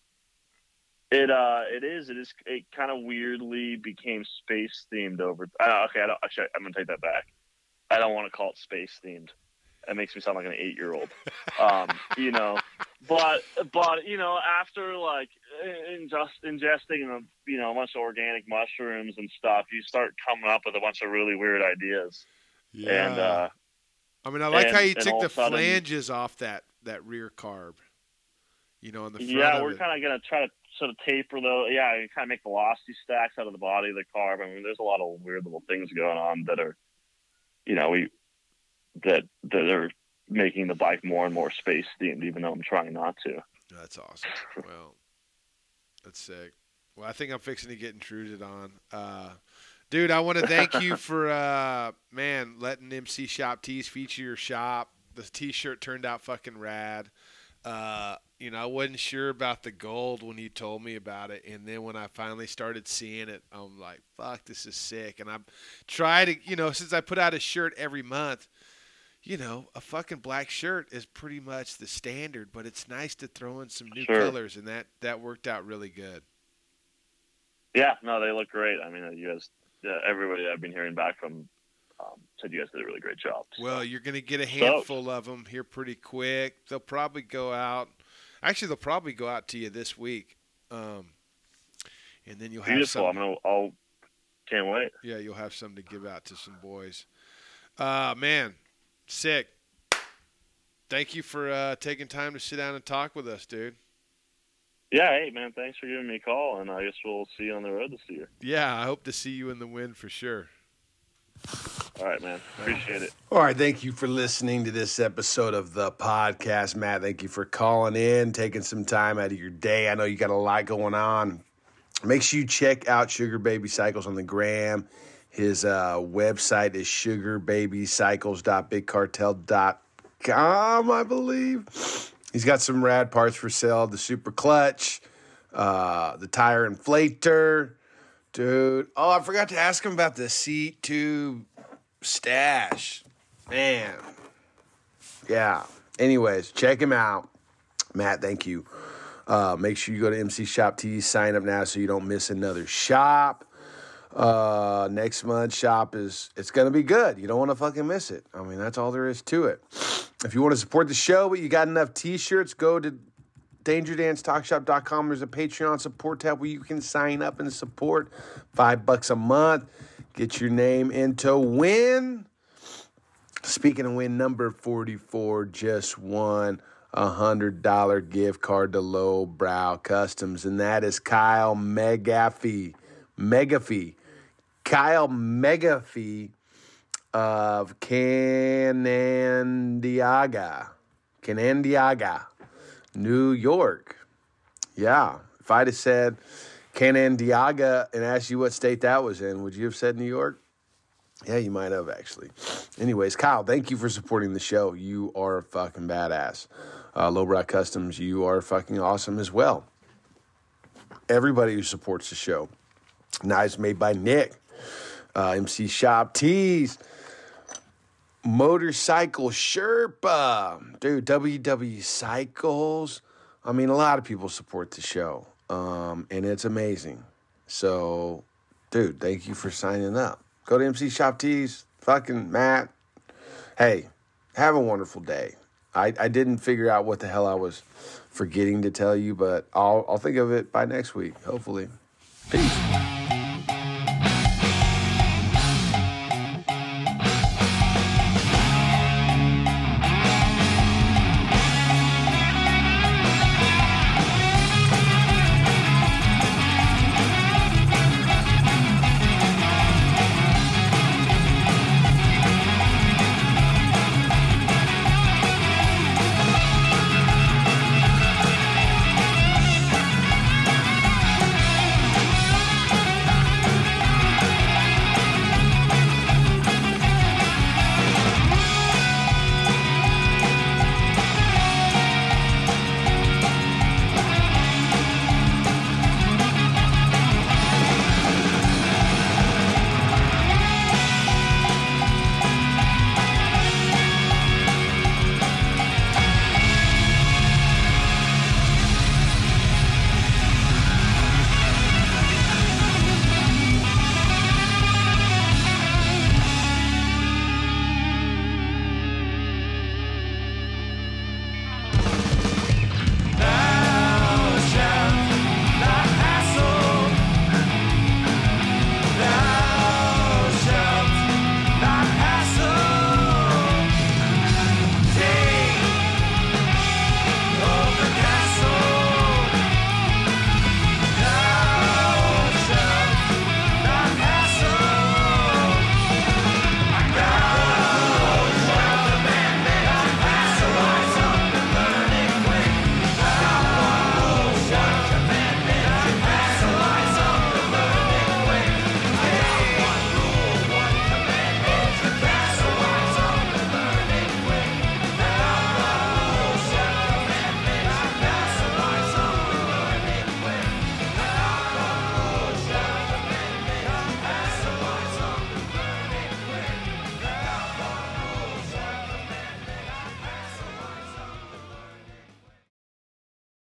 It. Uh, it is. It is. It kind of weirdly became space themed over. Uh, okay, I don't, actually, I'm gonna take that back. I don't want to call it space themed. That makes me sound like an eight year old. Um, you know, but but you know, after like ingest, ingesting a you know a bunch of organic mushrooms and stuff, you start coming up with a bunch of really weird ideas. Yeah. And uh, I mean, I like how you took the sudden- flanges off that that rear carb. You know, on the front yeah, we're kind of gonna try to sort of taper though. Yeah, you kind of make velocity stacks out of the body of the carb. I mean, there's a lot of weird little things going on that are, you know, we that that are making the bike more and more space themed, even though I'm trying not to. That's awesome. Well, that's sick. Well, I think I'm fixing to get intruded on. Uh, dude, I want to thank you for, uh, man, letting MCshopTs feature your shop. The t shirt turned out fucking rad. Uh, you know, I wasn't sure about the gold when you told me about it. And then when I finally started seeing it, I'm like, fuck, this is sick. And I'm trying to, you know, since I put out a shirt every month, you know, a fucking black shirt is pretty much the standard, but it's nice to throw in some new Sure. colors, and that that worked out really good. Yeah, no, they look great. I mean, you guys, uh, everybody I've been hearing back from um, said you guys did a really great job. So, Well, you're gonna get a handful of them here pretty quick. They'll probably go out. Actually, they'll probably go out to you this week, um, and then you'll have beautiful. some. I'm gonna. I'll. Can't wait. Yeah, you'll have some to give out to some boys. Uh, man, sick. Thank you for uh, taking time to sit down and talk with us, dude. Yeah, hey man, thanks for giving me a call, and I guess we'll see you on the road this year. Yeah, I hope to see you in the wind for sure. All right, man. Appreciate it. All right, thank you for listening to this episode of the podcast, Matt. Thank you for calling in, taking some time out of your day. I know you got a lot going on. Make sure you check out SugarBaby Cycles on the gram. His uh, website is sugarbabycycles.bigcartel.com, I believe. He's got some rad parts for sale the super clutch, uh, the tire inflator. Dude, oh, I forgot to ask him about the seat tube stash. Man. Yeah. Anyways, check him out. Matt, thank you. Uh, make sure you go to MC Shop T, sign up now so you don't miss another shop. Uh, next month shop is it's gonna be good. You don't want to fucking miss it. I mean, that's all there is to it. If you want to support the show, but you got enough t-shirts, go to DangerDansTalkShop.com. There's a Patreon support tab where you can sign up and support. Five bucks a month. Get your name into win. Speaking of win, number 44 just won a hundred dollar gift card to Lowbrow Customs, and that is Kyle Megafee. Megafee. Kyle Megafee of Canandaigua. Canandaigua, New York. Yeah. If I'd have said Canandaigua and asked you what state that was in, would you have said New York? Yeah, you might have actually. Anyways, Kyle, thank you for supporting the show. You are a fucking badass. Uh, Lowbrow Customs, you are fucking awesome as well. Everybody who supports the show. Knives made by Nick. Uh, MCshopTs. Motorcycle Sherpa. Dude, WW Cycles. I mean, a lot of people support the show, um, and it's amazing. So, dude, thank you for signing up. Go to MCshopTs. Fucking Matt. Hey, have a wonderful day. I, I didn't figure out what the hell I was forgetting to tell you, but I'll, I'll think of it by next week, hopefully. Peace.